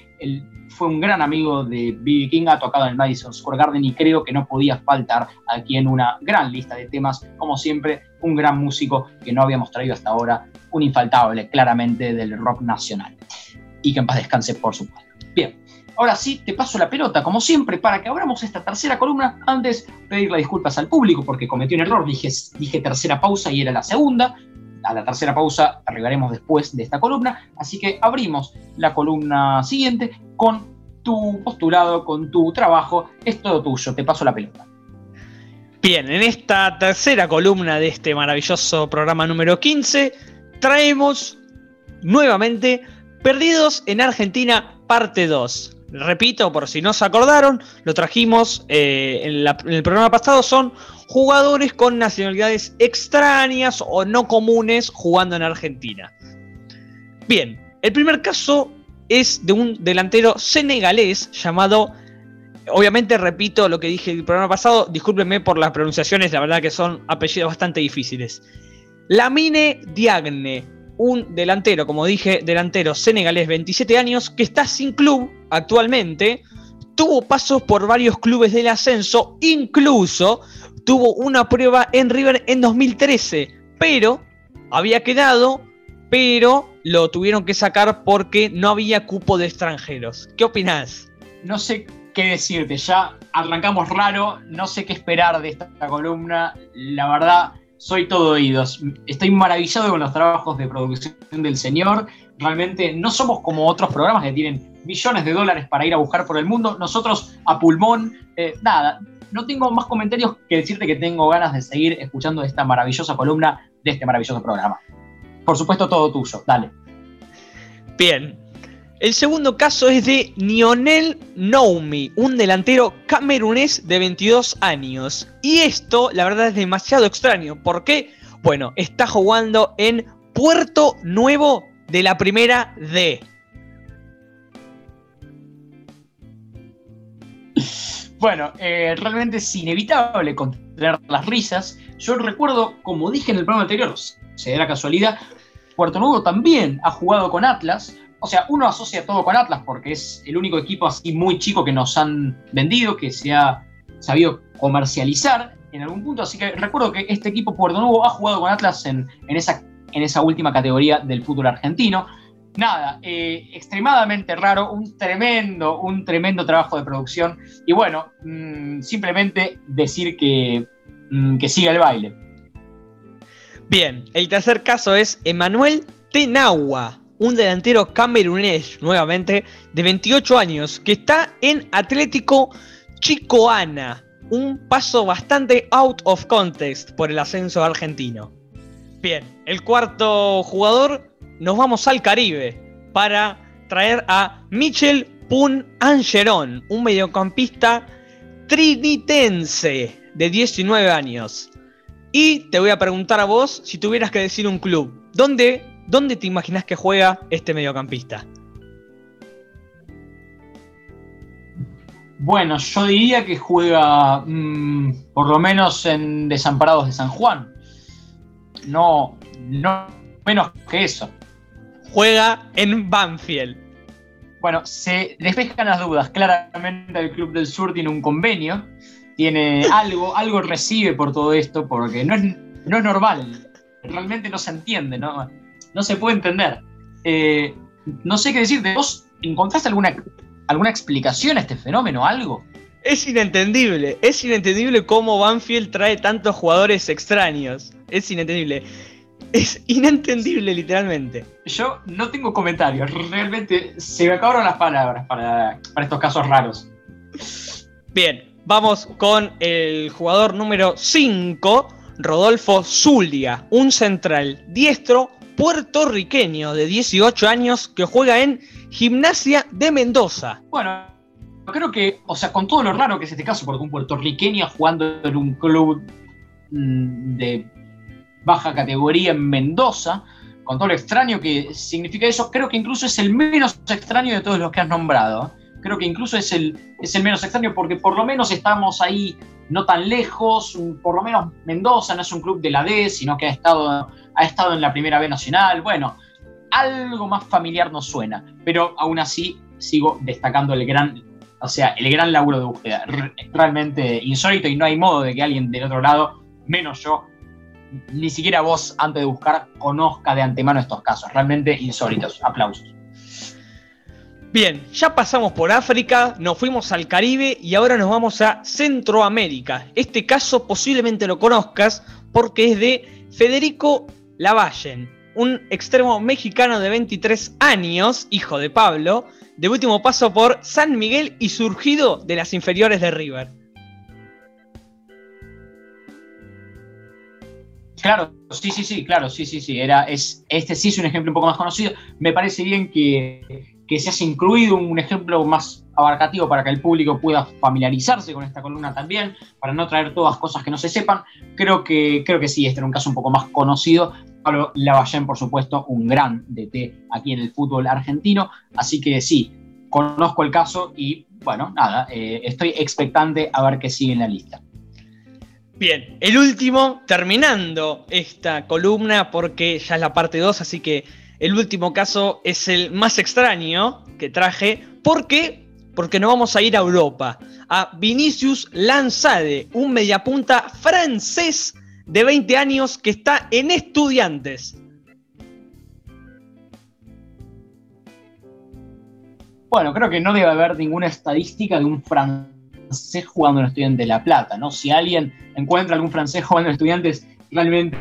Speaker 1: Fue un gran amigo de B.B. King, ha tocado en el Madison Square Garden y creo que no podía faltar aquí en una gran lista de temas, como siempre, un gran músico que no habíamos traído hasta ahora, un infaltable claramente del rock nacional. Y que en paz descanse, por supuesto. Bien, ahora sí, te paso la pelota, como siempre, para que abramos esta tercera columna. Antes, pedirle disculpas al público porque cometió un error, dije, dije tercera pausa y era la segunda. A la tercera pausa arribaremos después de esta columna, así que abrimos la columna siguiente con tu postulado, con tu trabajo. Es todo tuyo, te paso la pelota.
Speaker 2: Bien, en esta tercera columna de este maravilloso programa número 15, traemos nuevamente Perdidos en Argentina, parte 2. Repito, por si no se acordaron, lo trajimos eh, en, en, el programa pasado, son jugadores con nacionalidades extrañas o no comunes jugando en Argentina. Bien, el primer caso es de un delantero senegalés llamado obviamente repito lo que dije el programa pasado, discúlpenme por las pronunciaciones, la verdad que son apellidos bastante difíciles. Lamine Diagne, un delantero, como dije, delantero senegalés, 27 años, que está sin club actualmente, tuvo pasos por varios clubes del ascenso, incluso tuvo una prueba en River en 2013, pero había quedado, pero lo tuvieron que sacar porque no había cupo de extranjeros. ¿Qué opinás?
Speaker 1: No sé qué decirte, ya arrancamos raro, no sé qué esperar de esta columna, la verdad soy todo oídos. Estoy maravillado con los trabajos de producción del señor, realmente no somos como otros programas que tienen millones de dólares para ir a buscar por el mundo, nosotros a pulmón, eh, nada, no tengo más comentarios que decirte que tengo ganas de seguir escuchando esta maravillosa columna de este maravilloso programa. Por supuesto, todo tuyo, dale.
Speaker 2: Bien, el segundo caso es de Nionel Noumi, un delantero camerunés de 22 años. Y esto, la verdad, es demasiado extraño. ¿Por qué? Bueno, está jugando en Puerto Nuevo de la Primera D.
Speaker 1: Bueno, eh, realmente es inevitable contener las risas. Yo recuerdo, como dije en el programa anterior, se da la casualidad, Puerto Nuevo también ha jugado con Atlas, o sea, uno asocia todo con Atlas porque es el único equipo así muy chico que nos han vendido, que se ha sabido comercializar en algún punto. Así que recuerdo que este equipo Puerto Nuevo ha jugado con Atlas en, esa, en esa última categoría del fútbol argentino. Nada, eh, extremadamente raro, un tremendo, un tremendo trabajo de producción. Y bueno, mmm, simplemente decir que, mmm, que siga el baile.
Speaker 2: Bien, el tercer caso es Emanuel Tenagua, un delantero camerunés, nuevamente, de 28 años, que está en Atlético Chicoana. Un paso bastante out of context por el ascenso argentino. Bien, el cuarto jugador, nos vamos al Caribe para traer a Michel Pun Angeron, un mediocampista trinitense de 19 años. Y te voy a preguntar a vos si tuvieras que decir un club. ¿Dónde ¿Dónde te imaginas que juega este mediocampista?
Speaker 1: Bueno, yo diría que juega mmm, por lo menos en Desamparados de San Juan. No, no menos que eso.
Speaker 2: Juega en Banfield.
Speaker 1: Bueno, se despejan las dudas. Claramente el Club del Sur tiene un convenio, tiene algo, algo recibe por todo esto, porque no es, no es normal. Realmente no se entiende, ¿no? no se puede entender. Eh, no sé qué decirte. ¿Vos encontraste alguna, alguna explicación a este fenómeno, algo?
Speaker 2: Es inentendible, es inentendible cómo Banfield trae tantos jugadores extraños. Es inentendible. Es inentendible, literalmente.
Speaker 1: Yo no tengo comentarios. Realmente se me acabaron las palabras para, para estos casos raros.
Speaker 2: Bien, vamos con el jugador número 5, Rodolfo Zulia, un central diestro puertorriqueño de 18 años que juega en Gimnasia de Mendoza.
Speaker 1: Bueno, creo que, o sea, con todo lo raro que es este caso, porque un puertorriqueño jugando en un club mm, de baja categoría en Mendoza, con todo lo extraño que significa eso, creo que incluso es el menos extraño de todos los que has nombrado. Creo que incluso es el, es el menos extraño porque por lo menos estamos ahí no tan lejos, por lo menos Mendoza no es un club de la D, sino que ha estado, ha estado en la primera B nacional. Bueno, algo más familiar nos suena, pero aún así sigo destacando el gran, o sea, el gran laburo de búsqueda. Realmente insólito y no hay modo de que alguien del otro lado, menos yo, ni siquiera vos antes de buscar conozca de antemano estos casos. Realmente insólitos. Aplausos.
Speaker 2: Bien, ya pasamos por África, nos fuimos al Caribe y ahora nos vamos a Centroamérica. Este caso posiblemente lo conozcas porque es de Federico Lavallen, un extremo mexicano de 23 años, hijo de Pablo, de último paso por San Miguel y surgido de las inferiores de River.
Speaker 1: Claro, sí, sí, sí, claro, sí, sí, sí. Era, es, este sí es un ejemplo un poco más conocido. Me parece bien que, que se haya incluido un ejemplo más abarcativo para que el público pueda familiarizarse con esta columna también, para no traer todas cosas que no se sepan. Creo que, creo que sí, este era un caso un poco más conocido. Pablo Lavallén, por supuesto, un gran DT aquí en el fútbol argentino. Así que sí, conozco el caso y bueno, nada, eh, estoy expectante a ver qué sigue en la lista.
Speaker 2: Bien, el último, terminando esta columna, porque ya es la parte 2, así que el último caso es el más extraño que traje. ¿Por qué? Porque no vamos a ir a Europa. A Vinicius Lanzade, un mediapunta francés de 20 años que está en estudiantes.
Speaker 1: Bueno, creo que no debe haber ninguna estadística de un francés jugando en Estudiantes de La Plata, ¿no? Si alguien encuentra algún francés jugando en Estudiantes, realmente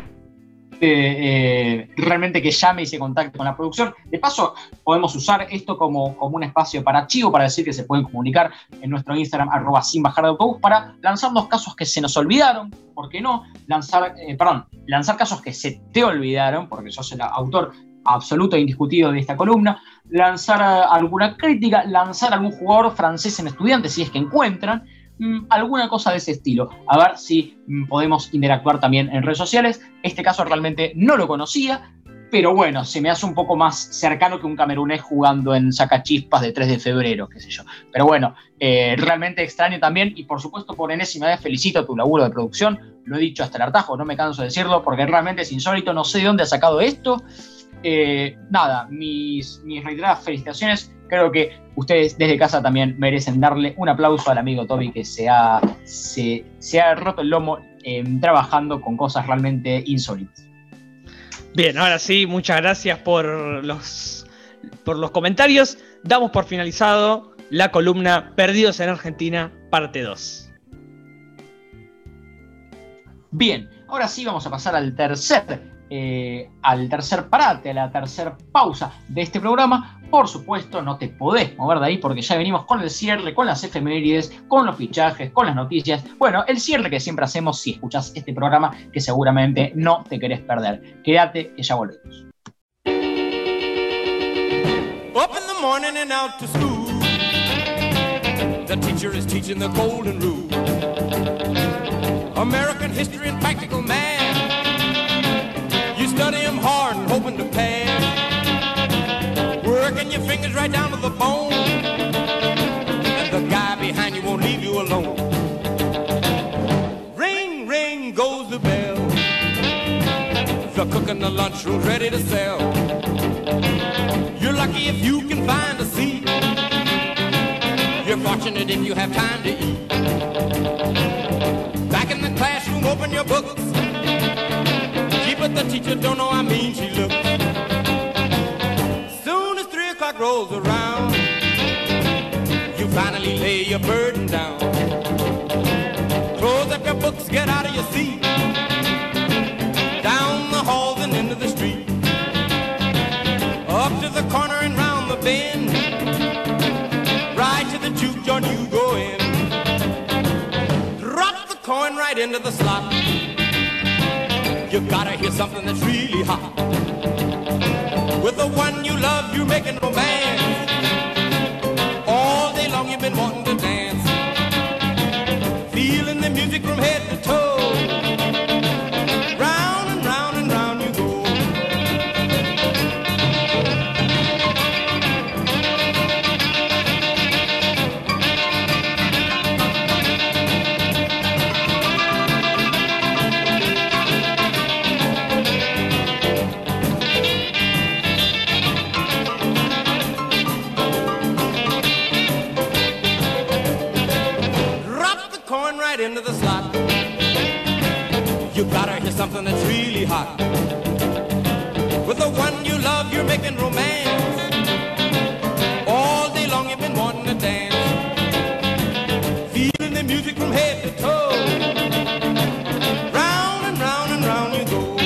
Speaker 1: eh, realmente que llame y se contacte con la producción. De paso, podemos usar esto como, como un espacio para archivo, para decir que se pueden comunicar en nuestro Instagram, arroba sin bajar de autobús, para lanzar los casos que se nos olvidaron, ¿por qué no? Lanzar, eh, perdón, lanzar casos que se te olvidaron, porque sos el autor absoluto e indiscutido de esta columna, lanzar eh, alguna crítica, lanzar algún jugador francés en estudiantes, si es que encuentran, alguna cosa de ese estilo. A ver si mm, podemos interactuar también en redes sociales. Este caso realmente no lo conocía, pero bueno, se me hace un poco más cercano que un camerunés jugando en sacachispas de 3 de febrero, qué sé yo. Pero bueno, eh, realmente extraño también y por supuesto por enésima vez felicito tu laburo de producción. Lo he dicho hasta el hartajo, no me canso de decirlo porque realmente es insólito, no sé de dónde ha sacado esto. Eh, nada, mis, mis reiteradas felicitaciones creo que ustedes desde casa también merecen darle un aplauso al amigo Toby que se ha, se, ha roto el lomo eh, trabajando con cosas realmente insólitas.
Speaker 2: Bien, ahora sí, muchas gracias por los, por los comentarios. Damos por finalizado la columna Perdidos en Argentina, parte 2.
Speaker 1: Bien, ahora sí vamos a pasar al tercer eh, al tercer parate, a la tercera pausa de este programa. Por supuesto, no te podés mover de ahí porque ya venimos con el cierre, con las efemérides, con los fichajes, con las noticias. Bueno, el cierre que siempre hacemos si escuchas este programa que seguramente no te querés perder. Quédate que ya volvemos. Up the morning and out to school. The teacher is teaching the golden rule. American history and practical math. Hard and hoping to pass. Working your fingers right down to the bone. And the guy behind you won't leave you alone. Ring, ring goes the bell. The cook in the lunchroom's ready to sell. You're lucky if you can find a seat. You're fortunate if you have time to eat. Back in the classroom, open your books the teacher don't know how mean she looks. Soon as three o'clock rolls around, you finally lay your burden down. Close up your books, get out of your seat. Down the halls and into the street. Up to the corner and round the bend. Right to the juke joint you go in. Drop the coin right into the slot. Gotta hear something that's really hot. With the one you love, you're making romance. All day long you've been wanting to dance. Feeling the music from head to toe.
Speaker 3: Rock. With the one you love, you're making romance. All day long, you've been wanting to dance. Feeling the music from head to toe. Round and round and round you go.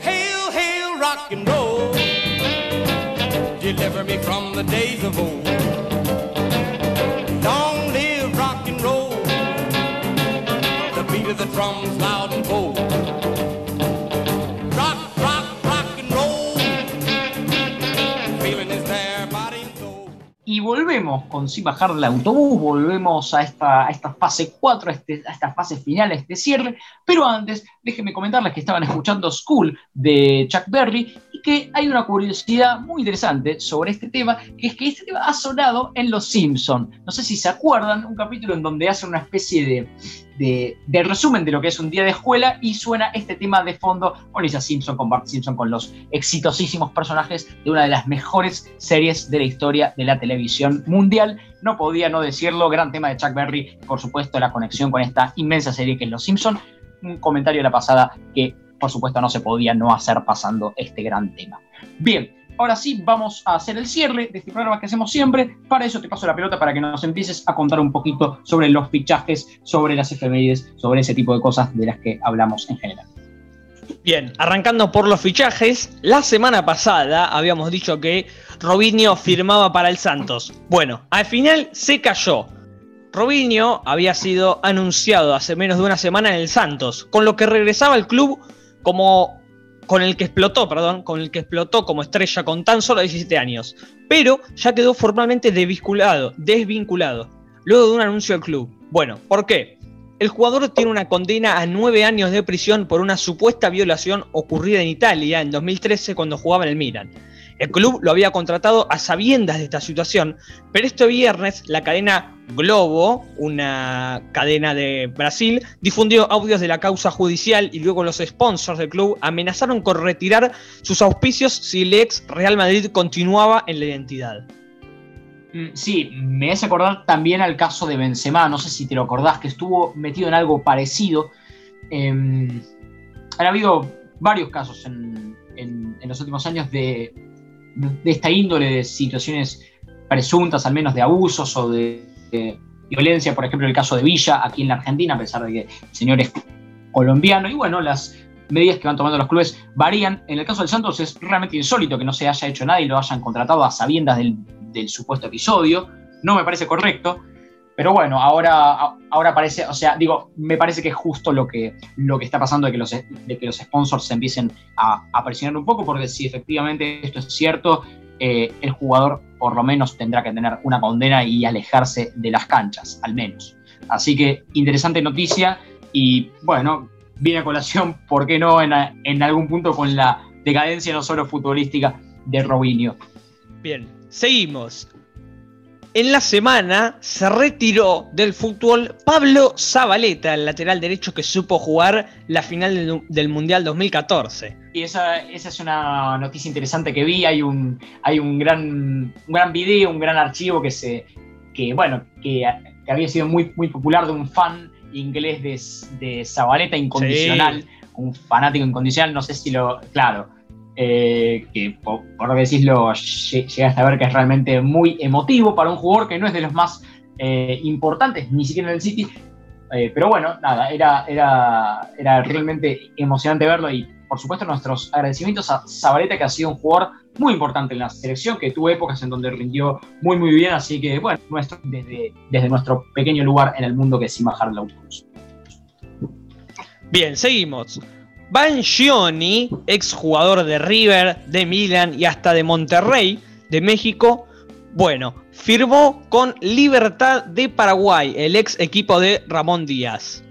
Speaker 3: Hail, hail, rock and roll. Deliver me from the days of old. Long live rock and roll. The beat of the drums loud and bold.
Speaker 1: Volvemos con Sin bajar del autobús, volvemos a esta, a fase 4, a, este- a esta fase final, a este cierre. Pero antes, déjenme comentarles que estaban escuchando School de Chuck Berry que hay una curiosidad muy interesante sobre este tema, que es que este tema ha sonado en Los Simpson. No sé si se acuerdan, un capítulo en donde hace una especie de, de, de resumen de lo que es un día de escuela y suena este tema de fondo con Lisa Simpson, con Bart Simpson, con los exitosísimos personajes de una de las mejores series de la historia de la televisión mundial. No podía no decirlo, gran tema de Chuck Berry, por supuesto la conexión con esta inmensa serie que es Los Simpson. Un comentario de la pasada que por supuesto no se podía no hacer pasando este gran tema. Bien, ahora sí vamos a hacer el cierre de este programa que hacemos siempre. Para eso te paso la pelota para que nos empieces a contar un poquito sobre los fichajes, sobre las efemérides, sobre ese tipo de cosas de las que hablamos en general.
Speaker 2: Bien, arrancando por los fichajes, la semana pasada habíamos dicho que Robinho firmaba para el Santos. Bueno, al final se cayó. Robinho había sido anunciado hace menos de una semana en el Santos, con lo que regresaba al club como con el que explotó, perdón, con el que explotó como estrella con tan solo 17 años, pero ya quedó formalmente desvinculado, desvinculado, luego de un anuncio del club. Bueno, ¿por qué? El jugador tiene una condena a nueve años de prisión por una supuesta violación ocurrida en Italia en 2013 cuando jugaba en el Milan. El club lo había contratado a sabiendas de esta situación, pero este viernes la cadena Globo, una cadena de Brasil, difundió audios de la causa judicial y luego los sponsors del club amenazaron con retirar sus auspicios si el ex Real Madrid continuaba en la identidad.
Speaker 1: Mm, Sí, me hace acordar también al caso de Benzema, no sé si te lo acordás, que estuvo metido en algo parecido. Eh, han habido varios casos en, los últimos años de, de esta índole de situaciones presuntas, al menos de abusos o de, violencia, por ejemplo, el caso de Villa aquí en la Argentina, a pesar de que el señor es colombiano, y bueno, las medidas que van tomando los clubes varían. En el caso del Santos es realmente insólito que no se haya hecho nada y lo hayan contratado a sabiendas del, del supuesto episodio. No me parece correcto. Pero bueno, ahora, ahora parece, o sea, digo, me parece que es justo lo que, lo que está pasando de que los, de que los sponsors se empiecen a, a presionar un poco, porque si efectivamente esto es cierto, eh, el jugador por lo menos tendrá que tener una condena y alejarse de las canchas, al menos. Así que interesante noticia y bueno, viene a colación, ¿por qué no? En, a- en algún punto con la decadencia no solo futbolística de Robinho.
Speaker 2: Bien, seguimos. En la semana se retiró del fútbol Pablo Zabaleta, el lateral derecho que supo jugar la final del, del Mundial 2014.
Speaker 1: Y esa, esa es una noticia interesante que vi. Hay un, hay un gran, un gran video, un gran archivo que se. que bueno, que, que había sido muy, muy popular de un fan inglés de, de Zabaleta incondicional, un fanático incondicional, no sé si lo. Claro. Eh, que por, por lo que decís lo lle- llegaste a ver que es realmente muy emotivo para un jugador que no es de los más eh, importantes, ni siquiera en el City, eh, pero bueno, nada, era, era, era realmente emocionante verlo y por supuesto nuestros agradecimientos a Zabaleta que ha sido un jugador muy importante en la selección, que tuvo épocas en donde rindió muy muy bien, así que bueno, desde, desde nuestro pequeño lugar en el mundo que es sin bajar el autobús.
Speaker 2: Bien, seguimos. Banchioni, ex jugador de River, de Milan y hasta de Monterrey, de México, bueno, firmó con Libertad de Paraguay, el ex equipo de Ramón Díaz.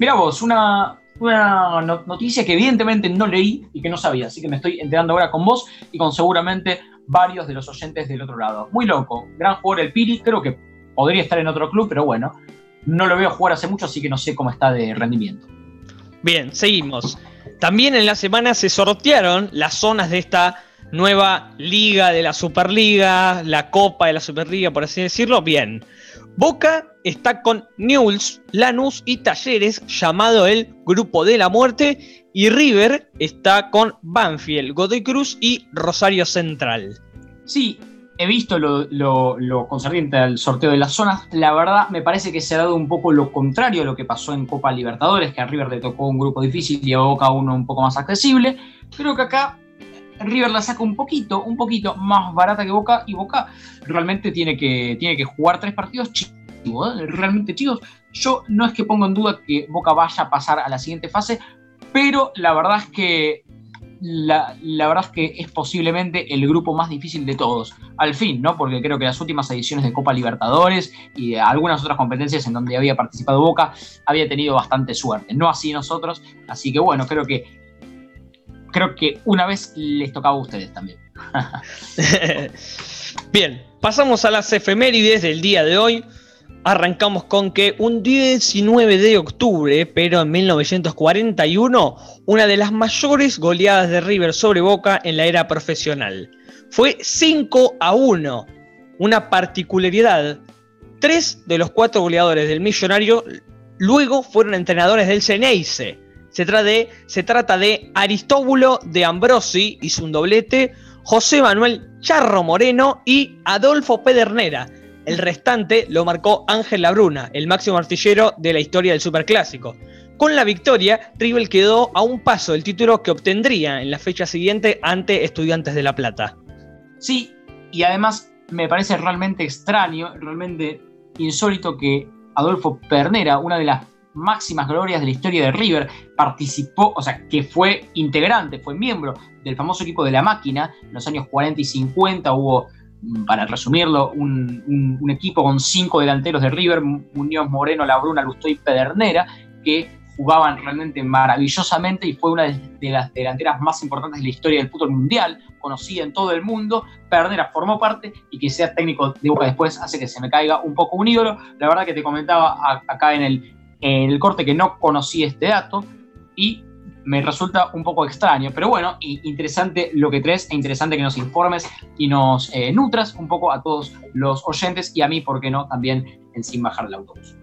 Speaker 1: Mira vos, una, una no- noticia que evidentemente no leí y que no sabía, así que me estoy enterando ahora con vos y con seguramente varios de los oyentes del otro lado. Muy loco, gran jugador el Piri, creo que podría estar en otro club, pero bueno, no lo veo jugar hace mucho, así que no sé cómo está de rendimiento.
Speaker 2: Bien, seguimos. También en la semana se sortearon las zonas de esta nueva liga de la Superliga, la Copa de la Superliga, por así decirlo. Bien. Boca está con Newell's, Lanús y Talleres, llamado el Grupo de la Muerte. Y River está con Banfield, Godoy Cruz y Rosario Central.
Speaker 1: Sí, he visto lo, lo, lo, concerniente al sorteo de las zonas. La verdad, me parece que se ha dado un poco lo contrario a lo que pasó en Copa Libertadores, que a River le tocó un grupo difícil y a Boca uno un poco más accesible. Creo que acá River la saca un poquito, un poquito más barata que Boca y Boca realmente tiene que, tiene que jugar tres partidos chicos, ¿eh? realmente chicos. Yo no es que ponga en duda que Boca vaya a pasar a la siguiente fase, pero la verdad es que la, verdad es que es posiblemente el grupo más difícil de todos. Al fin, ¿no? Porque creo que las últimas ediciones de Copa Libertadores y de algunas otras competencias en donde había participado Boca había tenido bastante suerte. No así nosotros. Así que bueno, creo que creo que una vez les tocaba a ustedes también.
Speaker 2: Bien, pasamos a las efemérides del día de hoy. Arrancamos con que un 19 de octubre, pero en 1941, una de las mayores goleadas de River sobre Boca en la era profesional. Fue 5 a 1. Una particularidad. Tres de los cuatro goleadores del Millonario luego fueron entrenadores del Ceneice. Se trata de, Aristóbulo de Ambrosi, hizo un doblete, José Manuel Charro Moreno y Adolfo Pedernera. El restante lo marcó Ángel Labruna, el máximo artillero de la historia del Superclásico. Con la victoria, River quedó a un paso del título que obtendría en la fecha siguiente ante Estudiantes de La Plata.
Speaker 1: Sí, y además me parece realmente extraño, realmente insólito que Adolfo Pernera, una de las máximas glorias de la historia de River, participó, o sea, que fue integrante, fue miembro del famoso equipo de la máquina, en los años 40 y 50 hubo para resumirlo, un, equipo con cinco delanteros de River, Muñoz, Moreno, Labruna, Lustó y Pedernera, que jugaban realmente maravillosamente y fue una de las delanteras más importantes de la historia del fútbol mundial, conocida en todo el mundo. Pedernera formó parte y que sea técnico de Boca después hace que se me caiga un poco un ídolo. La verdad que te comentaba acá en el, en el corte que no conocí este dato y me resulta un poco extraño, pero bueno, interesante lo que traes e interesante que nos informes y nos eh, nutras un poco a todos los oyentes y a mí, ¿por qué no? También en Sin Bajar el Autobús.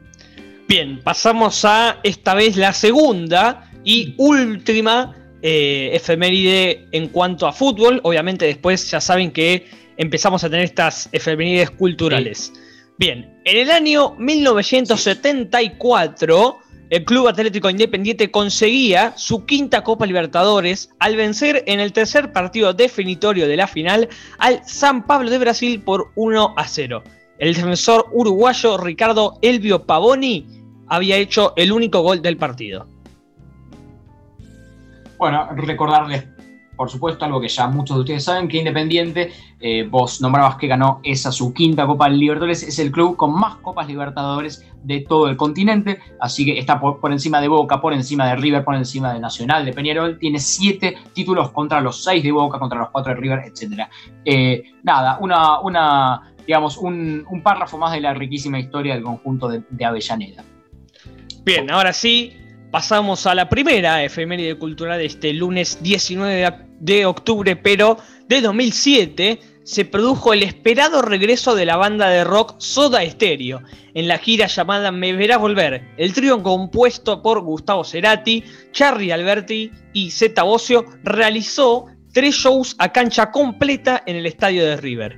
Speaker 2: Bien, pasamos a esta vez la segunda y última eh, efeméride en cuanto a fútbol. Obviamente después ya saben que empezamos a tener estas efemérides culturales. Bien, en el año 1974 el Club Atlético Independiente conseguía su quinta Copa Libertadores al vencer en el tercer partido definitorio de la final al San Pablo de Brasil por 1 a 0. El defensor uruguayo Ricardo Elvio Pavoni había hecho el único gol del partido.
Speaker 1: Bueno, recordarles por supuesto, algo que ya muchos de ustedes saben, que Independiente, eh, vos nombrabas que ganó esa su quinta Copa Libertadores, es el club con más Copas Libertadores de todo el continente, así que está por, encima de Boca, por encima de River, por encima de Nacional, de Peñarol, tiene siete títulos contra los seis de Boca, contra los cuatro de River, etc. Eh, nada, una, una digamos, un, párrafo más de la riquísima historia del conjunto de, de Avellaneda.
Speaker 2: Bien, ahora sí, pasamos a la primera efeméride cultural de este lunes 19 de octubre, pero de 2007 se produjo el esperado regreso de la banda de rock Soda Stereo en la gira llamada Me Verás Volver. El trío compuesto por Gustavo Cerati, Charlie Alberti y Zeta Bocio realizó tres shows a cancha completa en el estadio de River.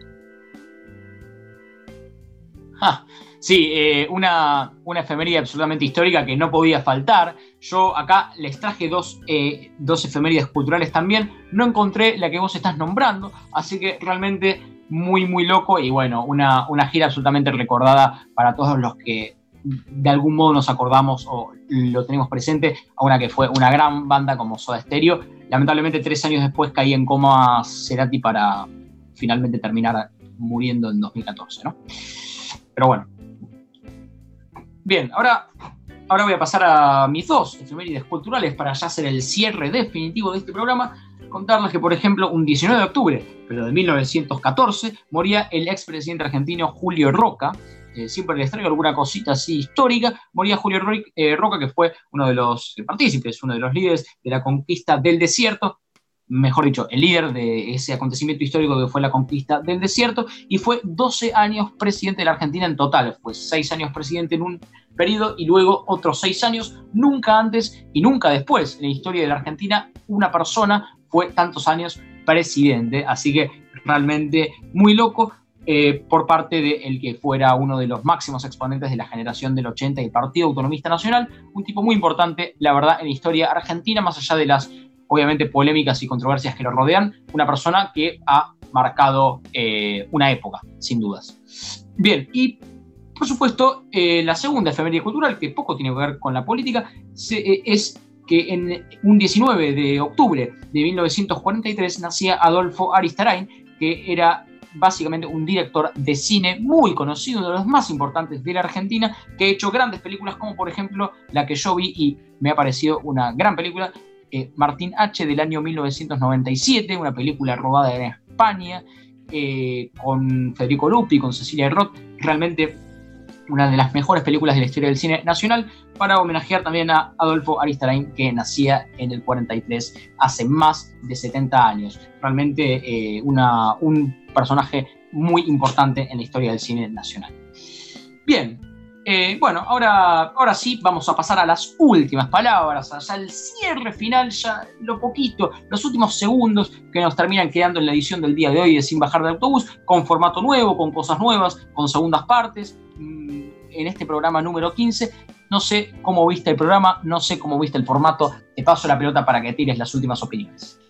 Speaker 1: Ah, Sí, eh, una, una efeméride absolutamente histórica que no podía faltar. Yo acá les traje dos, eh, dos efemérides culturales también. No encontré la que vos estás nombrando, así que realmente muy, muy loco y bueno, una, una gira absolutamente recordada para todos los que de algún modo nos acordamos o lo tenemos presente a una que fue una gran banda como Soda Stereo. Lamentablemente tres años después caí en coma Cerati para finalmente terminar muriendo en 2014, ¿no? Pero bueno, Bien, ahora, ahora voy a pasar a mis dos efemérides culturales para ya hacer el cierre definitivo de este programa. Contarles que, por ejemplo, un 19 de octubre, pero de 1914, moría el expresidente argentino Julio Roca. Eh, siempre les traigo alguna cosita así histórica. Moría Julio eh, Roca, que fue uno de los partícipes, uno de los líderes de la conquista del desierto. Mejor dicho, el líder de ese acontecimiento histórico que fue la conquista del desierto, y fue 12 años presidente de la Argentina en total, fue 6 años presidente en un periodo y luego otros 6 años, nunca antes y nunca después en la historia de la Argentina una persona fue tantos años presidente, así que realmente muy loco, eh, por parte de el que fuera uno de los máximos exponentes de la generación del 80 y Partido Autonomista Nacional, un tipo muy importante, la verdad, en la historia argentina, más allá de las, obviamente, polémicas y controversias que lo rodean, una persona que ha marcado eh, una época, sin dudas. Bien, y por supuesto, eh, la segunda efeméride cultural, que poco tiene que ver con la política, es que en un 19 de octubre de 1943 nacía Adolfo Aristarain, que era básicamente un director de cine muy conocido, uno de los más importantes de la Argentina, que ha hecho grandes películas como por ejemplo la que yo vi y me ha parecido una gran película, eh, Martín H. del año 1997, una película robada en España, eh, con Federico Lupi, con Cecilia Roth, realmente una de las mejores películas de la historia del cine nacional, para homenajear también a Adolfo Aristarain, que nacía en el 43, hace más de 70 años. Realmente eh, una, un personaje muy importante en la historia del cine nacional. Bien, eh, bueno, ahora, ahora sí vamos a pasar a las últimas palabras, ya el cierre final, ya lo poquito, los últimos segundos que nos terminan quedando en la edición del día de hoy de Sin Bajar de Autobús, con formato nuevo, con cosas nuevas, con segundas partes, mm, en este programa número 15. No sé cómo viste el programa, no sé cómo viste el formato, te paso la pelota para que tires las últimas opiniones.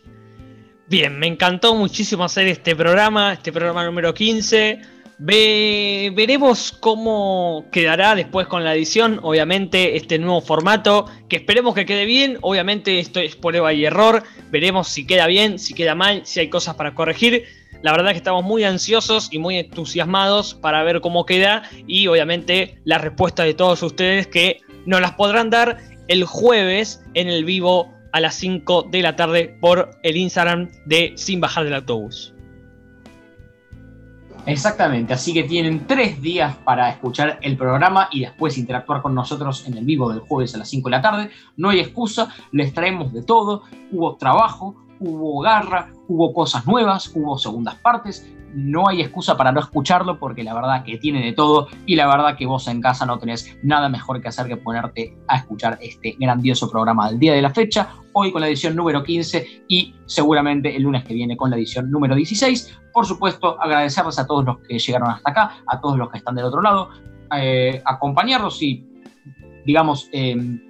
Speaker 2: Bien, me encantó muchísimo hacer este programa, este programa número 15. Veremos cómo quedará después con la edición, obviamente, este nuevo formato, que esperemos que quede bien, obviamente esto es prueba y error, veremos si queda bien, si queda mal, si hay cosas para corregir. La verdad que estamos muy ansiosos y muy entusiasmados para ver cómo queda y obviamente la respuesta de todos ustedes que nos las podrán dar el jueves en el vivo a las 5 de la tarde por el Instagram de Sin Bajar del Autobús.
Speaker 1: Exactamente, así que tienen tres días para escuchar el programa y después interactuar con nosotros en el vivo del jueves a las 5 de la tarde. No hay excusa, les traemos de todo, hubo trabajo, hubo garra, hubo cosas nuevas, hubo segundas partes, no hay excusa para no escucharlo porque la verdad que tiene de todo y la verdad que vos en casa no tenés nada mejor que hacer que ponerte a escuchar este grandioso programa del día de la fecha, hoy con la edición número 15 y seguramente el lunes que viene con la edición número 16. Por supuesto, agradecerles a todos los que llegaron hasta acá, a todos los que están del otro lado, eh, acompañarlos y, digamos, em,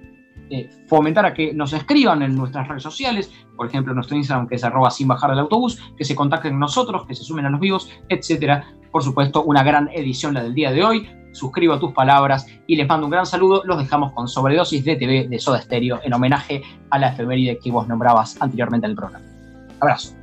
Speaker 1: eh, fomentar a que nos escriban en nuestras redes sociales, por ejemplo, nuestro Instagram que es arroba sin bajar del autobús, que se contacten con nosotros, que se sumen a los vivos, etcétera. Por supuesto, una gran edición la del día de hoy. Suscribo a tus palabras y les mando un gran saludo. Los dejamos con Sobredosis de TV de Soda Stereo en homenaje a la efeméride que vos nombrabas anteriormente en el programa. Abrazo.